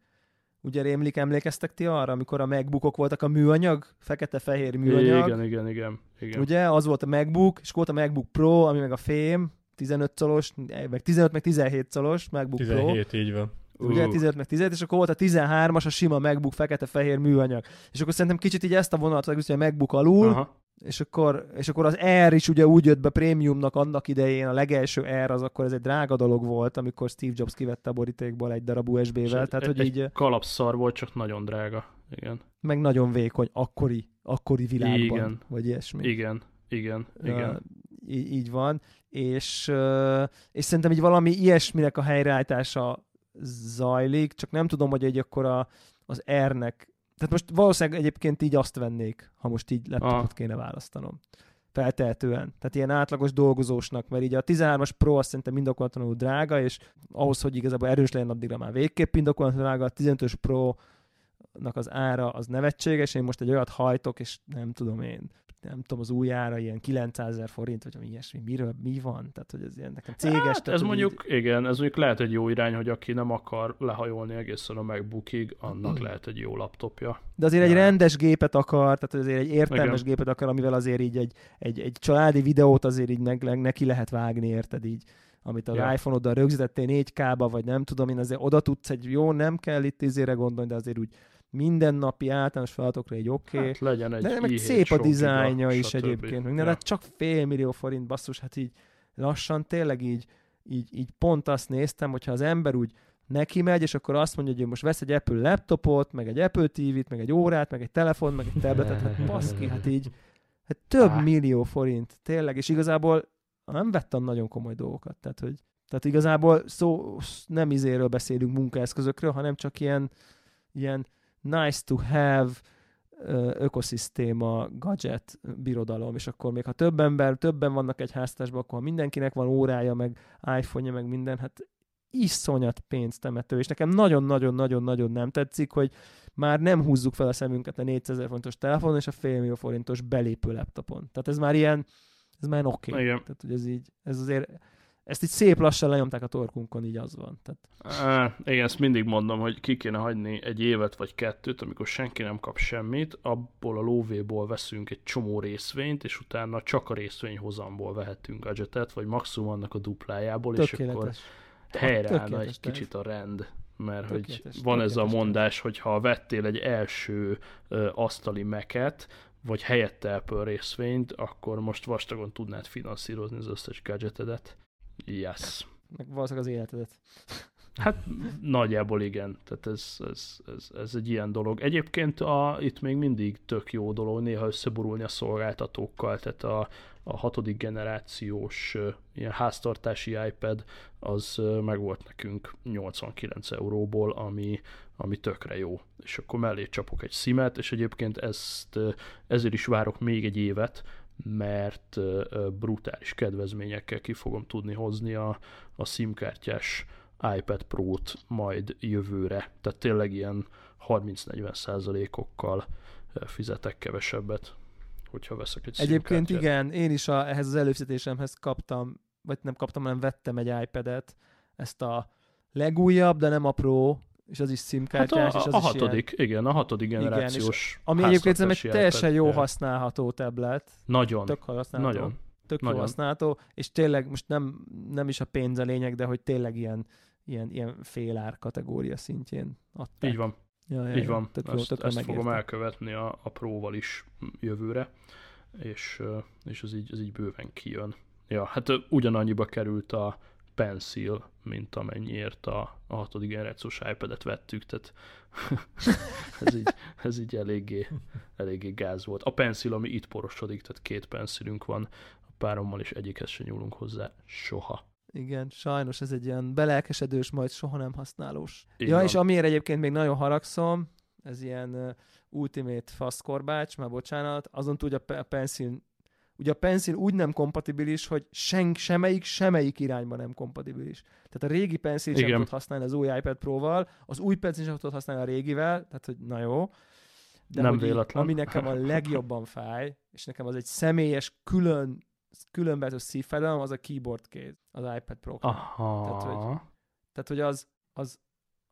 Ugye rémlik, emlékeztek ti arra, amikor a MacBookok voltak a műanyag, fekete-fehér műanyag. Igen, igen, igen, igen. Ugye, az volt a MacBook, és volt a MacBook Pro, ami meg a fém, 15 colos, meg 15 meg 17 colos MacBook 17, Pro. így van. Ugye, 15 meg 17, és akkor volt a 13-as, a sima MacBook fekete-fehér műanyag. És akkor szerintem kicsit így ezt a vonalat, hogy a MacBook alul, Aha és akkor, és akkor az Air is ugye úgy jött be prémiumnak annak idején, a legelső Air az akkor ez egy drága dolog volt, amikor Steve Jobs kivette a borítékból egy darab USB-vel. Tehát, egy, hogy így, kalapszar volt, csak nagyon drága. Igen. Meg nagyon vékony, akkori, akkori világban, igen. vagy ilyesmi. Igen, igen, igen. Uh, így, így van. És, uh, és szerintem így valami ilyesminek a helyreállítása zajlik, csak nem tudom, hogy egy akkor a, az R-nek tehát most valószínűleg egyébként így azt vennék, ha most így laptopot ah. kéne választanom. Feltehetően. Tehát ilyen átlagos dolgozósnak, mert így a 13-as Pro azt szerintem indokolatlanul drága, és ahhoz, hogy igazából erős legyen, addigra már végképp indokolatlanul drága, a 15-ös Pro az ára az nevetséges, én most egy olyat hajtok, és nem tudom én, nem tudom, az új ára ilyen 900 ezer forint, vagy ami ilyesmi, miről, mi van? Tehát, hogy ez ilyen nekem céges. Hát, tehát, ez mondjuk, így... igen, ez mondjuk lehet egy jó irány, hogy aki nem akar lehajolni egészen a MacBookig, annak lehet egy jó laptopja. De azért egy rendes gépet akar, tehát azért egy értelmes igen. gépet akar, amivel azért így egy, egy, egy családi videót azért így ne, neki lehet vágni, érted így amit az ja. iPhone-oddal rögzítettél 4K-ba, vagy nem tudom én, azért oda tudsz egy jó, nem kell itt izére gondolni, de azért úgy mindennapi általános feladatokra egy oké. Okay. Hát legyen egy De meg szép a dizájnja is stb. egyébként. Meg ja. hát csak fél millió forint basszus, hát így lassan tényleg így, így, így pont azt néztem, hogyha az ember úgy neki megy, és akkor azt mondja, hogy most vesz egy Apple laptopot, meg egy Apple TV-t, meg egy órát, meg egy telefon, meg egy tabletet, hát baszki, hát így hát több ah. millió forint, tényleg, és igazából nem vettem nagyon komoly dolgokat, tehát hogy tehát igazából szó, nem izéről beszélünk munkaeszközökről, hanem csak ilyen, ilyen nice to have ökoszisztéma, gadget, birodalom, és akkor még ha több ember, többen vannak egy háztásban, akkor ha mindenkinek van órája, meg iPhone-ja, meg minden, hát iszonyat pénztemető, és nekem nagyon-nagyon-nagyon-nagyon nem tetszik, hogy már nem húzzuk fel a szemünket a 400 forintos telefonon és a fél millió forintos belépő laptopon. Tehát ez már ilyen, ez már oké. Okay. Tehát, hogy ez így, ez azért ezt így szép lassan lenyomták a torkunkon, így az van. Tehát... Á, igen, ezt mindig mondom, hogy ki kéne hagyni egy évet vagy kettőt, amikor senki nem kap semmit, abból a lóvéból veszünk egy csomó részvényt, és utána csak a részvényhozamból vehetünk gadgetet, vagy maximum annak a duplájából, Tökéletes. és akkor helyreállna egy kicsit a rend mert hogy van ez a mondás, hogy ha vettél egy első ö, asztali meket, vagy helyette Apple részvényt, akkor most vastagon tudnád finanszírozni az összes gadgetedet. Yes. Meg valószínűleg az életedet. Hát nagyjából igen, tehát ez, ez, ez, ez egy ilyen dolog. Egyébként a, itt még mindig tök jó dolog néha összeborulni a szolgáltatókkal, tehát a, a hatodik generációs ilyen háztartási iPad az meg volt nekünk 89 euróból, ami, ami tökre jó. És akkor mellé csapok egy szimet, és egyébként ezt, ezért is várok még egy évet, mert brutális kedvezményekkel ki fogom tudni hozni a, a SIM-kártyás iPad Pro-t majd jövőre. Tehát tényleg ilyen 30-40 százalékokkal fizetek kevesebbet, hogyha veszek egy Egyébként igen, én is a, ehhez az előfizetésemhez kaptam, vagy nem kaptam, hanem vettem egy iPad-et, ezt a legújabb, de nem a Pro, és az is SIM-kártyás. Hát a, és az a hatodik, ilyen... igen, a hatodik generációs igen, Ami egyébként egy teljesen jó használható tablet. Nagyon. Tök használható. Nagyon. Tök Nagyon. jó használható, és tényleg most nem, nem is a pénz a lényeg, de hogy tényleg ilyen, ilyen, ilyen félár kategória szintjén adták. Így van. Ja, ja, Így van. Tök jó, ezt, ezt fogom elkövetni a, a próval is jövőre, és, és az így, az így bőven kijön. Ja, hát ugyanannyiba került a, Pencil, mint amennyiért a, a hatodik generációs iPad-et vettük, tehát ez, így, ez így eléggé, eléggé gáz volt. A Pencil, ami itt porosodik, tehát két pencilünk van, a párommal is egyikhez se nyúlunk hozzá soha. Igen, sajnos ez egy ilyen belelkesedős, majd soha nem használós. Igen. ja, és amiért egyébként még nagyon haragszom, ez ilyen uh, ultimate faszkorbács, már bocsánat, azon hogy a, Pencil ugye a Pencil úgy nem kompatibilis, hogy sen, semmelyik, semmelyik irányban nem kompatibilis. Tehát a régi Pencil sem tud használni az új iPad Pro-val, az új Pencil sem tud használni a régivel, tehát hogy na jó. De nem véletlen. Ami nekem a legjobban fáj, és nekem az egy személyes, külön, különböző szívfájdalom, az a keyboard kéz, az iPad pro Aha. Tehát, hogy, tehát, hogy az, az,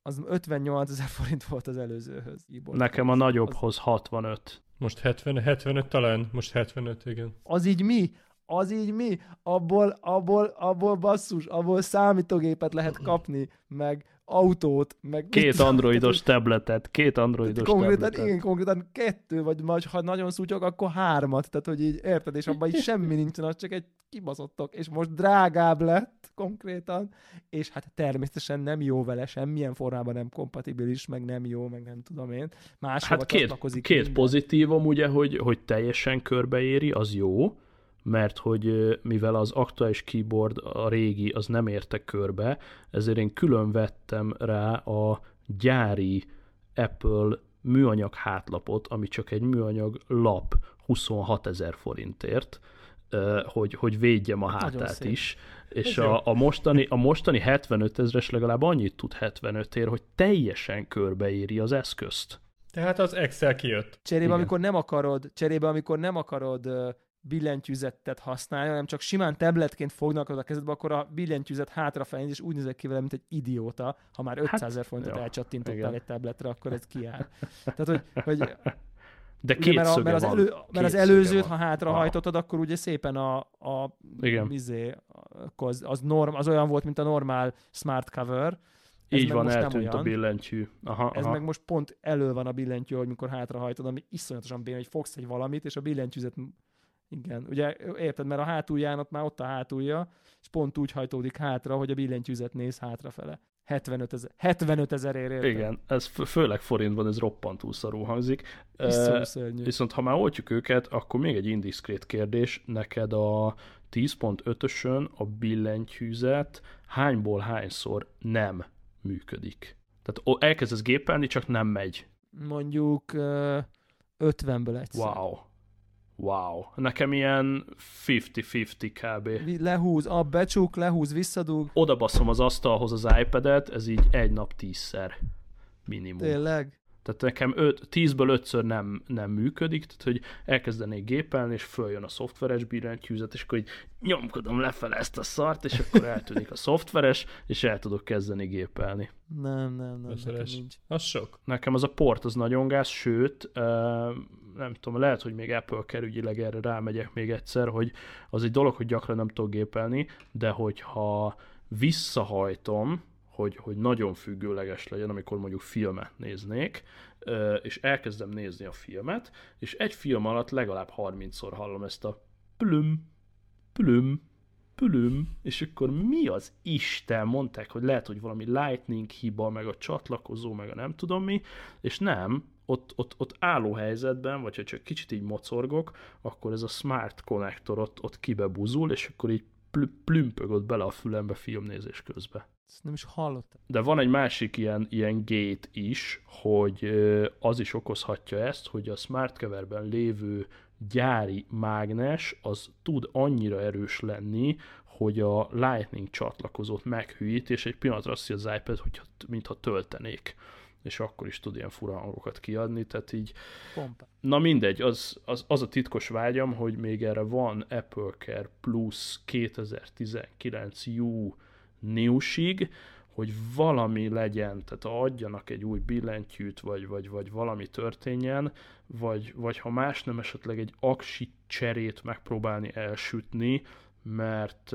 az 58 ezer forint volt az előzőhöz. Nekem a nagyobbhoz 65. Most 70, 75 talán? Most 75, igen. Az így mi? Az így mi? Abból, abból, abból basszus, abból számítógépet lehet kapni, meg autót, meg... Két androidos tabletet, két androidos konkrétan, tabletet. Igen, konkrétan kettő, vagy majd, ha nagyon szútyog, akkor hármat, tehát hogy így érted, és abban így semmi nincsen, az csak egy kibaszottok, és most drágább lett konkrétan, és hát természetesen nem jó vele, semmilyen formában nem kompatibilis, meg nem jó, meg nem tudom én. Máshova hát két, két pozitívum ugye, hogy, hogy teljesen körbeéri, az jó, mert hogy mivel az aktuális keyboard, a régi, az nem érte körbe, ezért én külön vettem rá a gyári Apple műanyag hátlapot, ami csak egy műanyag lap 26 ezer forintért, hogy, hogy védjem a hátát is. És a, a, mostani, a mostani 75 ezres legalább annyit tud 75 ér, hogy teljesen körbeéri az eszközt. Tehát az Excel kijött. Cserébe, amikor nem akarod, cserébe, amikor nem akarod billentyűzetet használja, hanem csak simán tabletként fognak a kezedbe, akkor a billentyűzet hátrafelé, és úgy nézek ki vele, mint egy idióta. Ha már 500 hát, ezer forintot elcsattintottál egy tabletre, akkor ez kiáll. Tehát, hogy, hogy de két ugye, mert, a, mert, az, elő, van. mert az előzőt, ha hátrahajtottad, akkor ugye szépen a, a Igen. Izé, az, az, norm, az olyan volt, mint a normál smart cover. Ez Így van, eltűnt a billentyű. Aha, ez aha. meg most pont elő van a billentyű, hogy mikor hátrahajtod, ami iszonyatosan béna, hogy fogsz egy valamit, és a billentyűzet igen, ugye érted, mert a hátulján ott már ott a hátulja, és pont úgy hajtódik hátra, hogy a billentyűzet néz hátrafele. 75 ezer, 75 ezer ér Igen, ez főleg forintban ez roppantúl szarú hangzik. Uh, viszont ha már oltjuk őket, akkor még egy indiszkrét kérdés. Neked a 10.5-ösön a billentyűzet hányból hányszor nem működik? Tehát elkezdesz gépelni, csak nem megy. Mondjuk uh, 50-ből egyszer. Wow. Wow. Nekem ilyen 50-50 kb. Lehúz, a becsuk, lehúz, visszadug. Oda baszom az asztalhoz az iPad-et, ez így egy nap tízszer minimum. Tényleg? Tehát nekem 10-ből 5-ször nem, nem működik, tehát hogy elkezdenék gépelni, és följön a szoftveres billentyűzet, és akkor így nyomkodom lefele ezt a szart, és akkor eltűnik a szoftveres, és el tudok kezdeni gépelni. Nem, nem, nem, nekem nincs. Az sok. Nekem az a port az nagyon gáz, sőt, nem tudom, lehet, hogy még Apple kerügyileg erre rámegyek még egyszer, hogy az egy dolog, hogy gyakran nem tudok gépelni, de hogyha visszahajtom, hogy, hogy nagyon függőleges legyen, amikor mondjuk filmet néznék, és elkezdem nézni a filmet, és egy film alatt legalább 30-szor hallom ezt a plüm, plüm, plüm, és akkor mi az Isten? Mondták, hogy lehet, hogy valami lightning hiba, meg a csatlakozó, meg a nem tudom mi, és nem, ott, ott, ott álló helyzetben, vagy ha csak kicsit így mocorgok, akkor ez a smart connector ott, ott kibebuzul, és akkor így plü- plümpög ott bele a fülembe filmnézés közben. Ezt nem is hallottam. De van egy másik ilyen, ilyen gate is, hogy az is okozhatja ezt, hogy a smart coverben lévő gyári mágnes az tud annyira erős lenni, hogy a Lightning csatlakozót meghűít, és egy pillanatra azt az iPad, hogy mintha töltenék és akkor is tud ilyen fura hangokat kiadni, tehát így... Pompa. Na mindegy, az, az, az a titkos vágyam, hogy még erre van Apple Care Plus 2019 U newsig, hogy valami legyen, tehát adjanak egy új billentyűt, vagy, vagy, vagy valami történjen, vagy, vagy ha más nem, esetleg egy aksi cserét megpróbálni elsütni, mert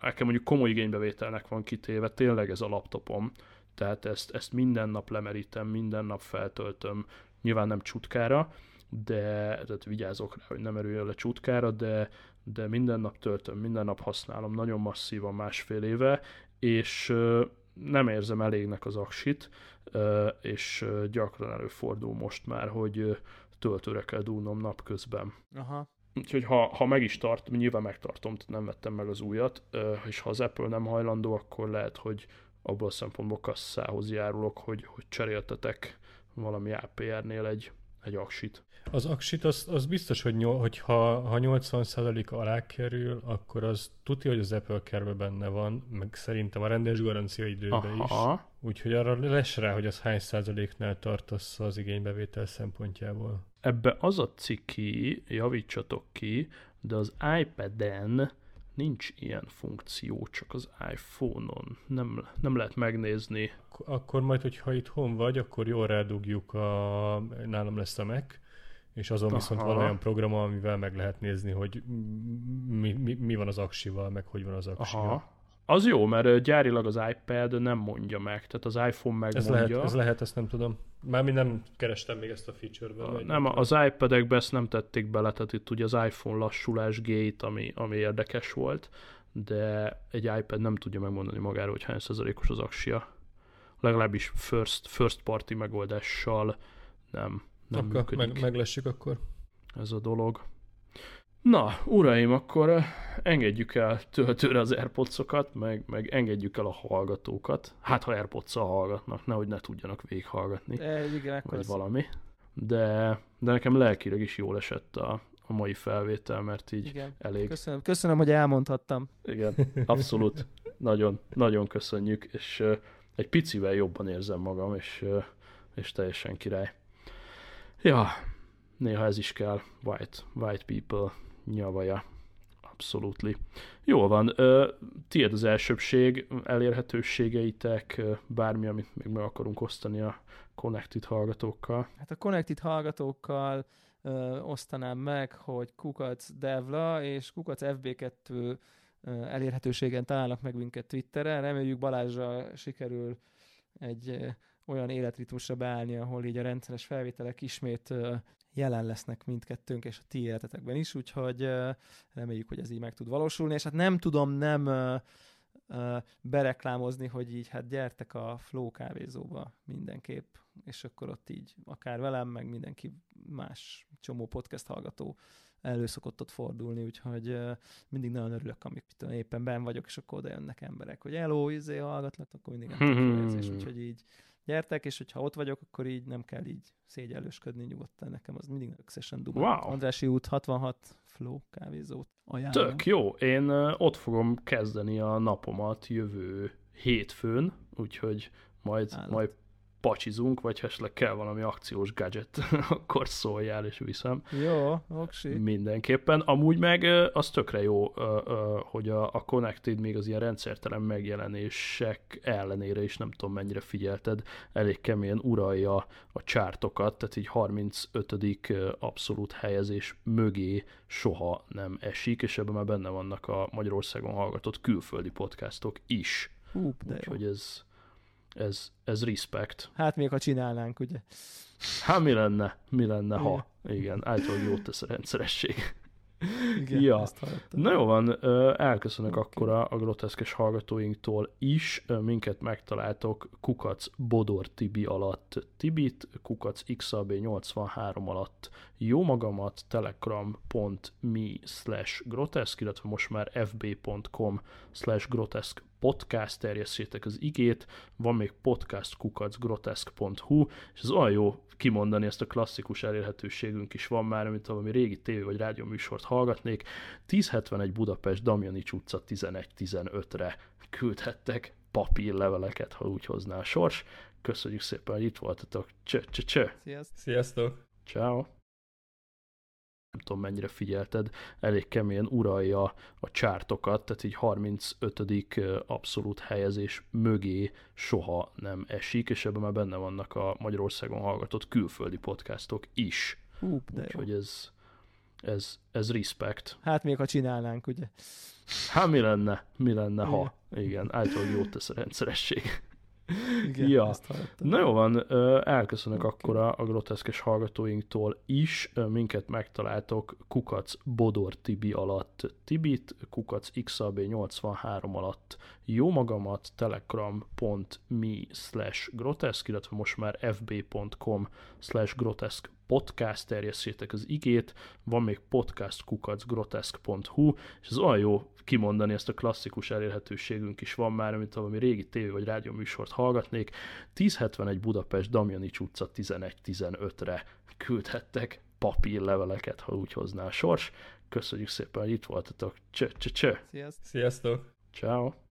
nekem mondjuk komoly igénybevételnek van kitéve, tényleg ez a laptopom, tehát ezt, ezt minden nap lemerítem, minden nap feltöltöm, nyilván nem csutkára, de tehát vigyázok rá, hogy nem erüljön le csutkára, de, de minden nap töltöm, minden nap használom, nagyon masszívan másfél éve, és nem érzem elégnek az aksit, és gyakran előfordul most már, hogy töltőre kell dúlnom napközben. Aha. Úgyhogy ha, ha meg is tart, nyilván megtartom, tehát nem vettem meg az újat, és ha az Apple nem hajlandó, akkor lehet, hogy abból a szempontból kasszához járulok, hogy, hogy cseréltetek valami APR-nél egy, egy aksit. Az aksit az, az biztos, hogy, nyol, hogy ha, ha 80% alá kerül, akkor az tudja, hogy az Apple care benne van, meg szerintem a rendes garancia időben is. Úgyhogy arra lesz rá, hogy az hány százaléknál tartasz az igénybevétel szempontjából. Ebbe az a ciki, javítsatok ki, de az iPad-en nincs ilyen funkció, csak az iPhone-on. Nem, nem lehet megnézni. Akkor majd, hogyha itthon vagy, akkor jól rádugjuk a... Nálam lesz a Mac, és azon Aha. viszont van olyan program, amivel meg lehet nézni, hogy mi, mi, mi van az aksival, meg hogy van az aksia. Aha. Az jó, mert gyárilag az iPad nem mondja meg, tehát az iPhone megmondja. Ez lehet, ez lehet, ezt nem tudom. Mármint nem kerestem még ezt a feature-ben. Nem, nem az iPad-ekbe ezt nem tették bele, tehát itt ugye az iPhone lassulás gate, ami, ami érdekes volt, de egy iPad nem tudja megmondani magáról, hogy hány százalékos az aksia. Legalábbis first, first party megoldással nem, nem akkor működik. Meg, meglessük akkor. Ez a dolog. Na, uraim, akkor engedjük el töltőre az airpods meg, meg engedjük el a hallgatókat. Hát, ha airpods hallgatnak, nehogy ne tudjanak végighallgatni. De, igen, vagy az... valami. De, de nekem lelkileg is jól esett a, a mai felvétel, mert így igen. elég... Köszönöm, köszönöm, hogy elmondhattam. Igen, abszolút. nagyon, nagyon köszönjük, és uh, egy picivel jobban érzem magam, és, uh, és teljesen király. Ja, néha ez is kell. White, white people nyavaja. Abszolútli. Jól van. Tiéd az elsőbség, elérhetőségeitek, bármi, amit még meg akarunk osztani a Connected hallgatókkal. Hát a Connected hallgatókkal ö, osztanám meg, hogy Kukac Devla és Kukac FB2 elérhetőségen találnak meg minket Twitteren. Reméljük Balázsra sikerül egy olyan életritmusra beállni, ahol így a rendszeres felvételek ismét jelen lesznek mindkettőnk, és a ti életetekben is, úgyhogy reméljük, hogy ez így meg tud valósulni, és hát nem tudom nem bereklámozni, hogy így hát gyertek a Flow kávézóba mindenképp, és akkor ott így akár velem, meg mindenki más csomó podcast hallgató elő szokott ott fordulni, úgyhogy mindig nagyon örülök, amik tudom, éppen ben vagyok, és akkor oda jönnek emberek, hogy hello, izé, hallgatlak, akkor mindig nem érzés, úgyhogy így gyertek, és hogyha ott vagyok, akkor így nem kell így szégyellősködni nyugodtan. Nekem az mindig összesen dumál. Wow. Andrási út 66 Flow kávézót ajánlom. Tök jó. Én ott fogom kezdeni a napomat jövő hétfőn, úgyhogy majd, majd pacsizunk, vagy ha esetleg kell valami akciós gadget, akkor szóljál és viszem. Jó, oksi. Mindenképpen. Amúgy meg az tökre jó, hogy a, Connected még az ilyen rendszertelen megjelenések ellenére is nem tudom mennyire figyelted, elég keményen uralja a csártokat, tehát így 35. abszolút helyezés mögé soha nem esik, és ebben már benne vannak a Magyarországon hallgatott külföldi podcastok is. Hú, Úgyhogy ez, ez, ez respect. Hát még ha csinálnánk, ugye? Hát mi lenne, mi lenne, ha? Igen, általában jót tesz a rendszeresség. Igen, ja. Na jó van, elköszönök okay. akkor a, a groteszkes hallgatóinktól is. Minket megtaláltok Kukac Bodor Tibi alatt Tibit, Kukac XAB83 alatt jó magamat, telegram.me slash groteszk, illetve most már fb.com slash groteszk podcast, terjesszétek az igét, van még podcast kukacgroteszk.hu, és ez olyan jó kimondani, ezt a klasszikus elérhetőségünk is van már, mint valami régi tévé vagy rádió műsort hallgatnék. 1071 Budapest, Damjanics utca 11-15-re küldhettek papírleveleket, ha úgy hozná a sors. Köszönjük szépen, hogy itt voltatok. Csö, csö, csö. Sziasztok. Sziasztok. Ciao nem tudom mennyire figyelted, elég keményen uralja a csártokat, tehát így 35. abszolút helyezés mögé soha nem esik, és ebben már benne vannak a Magyarországon hallgatott külföldi podcastok is. Hú, de Úgyhogy ez, ez, ez respect. Hát még ha csinálnánk, ugye? Hát mi lenne, mi lenne, ha? Igen, általában jót tesz a rendszeresség. Igen, ja. Na jó van, elköszönök okay. akkor a, a groteszkes hallgatóinktól is. Minket megtaláltok Kukac Bodor Tibi alatt Tibit, Kukac XAB83 alatt jó magamat, telegram.me slash groteszk, illetve most már fb.com slash groteszk podcast, terjesszétek az igét, van még podcast kukacgroteszk.hu, és ez olyan jó kimondani, ezt a klasszikus elérhetőségünk is van már, mint valami régi tévé vagy rádió műsort hallgatnék. 1071 Budapest, Damjanics utca 11-15-re küldhettek papírleveleket, ha úgy hozná a sors. Köszönjük szépen, hogy itt voltatok. Csö, csö, csö. Sziasztok. Sziasztok. Ciao.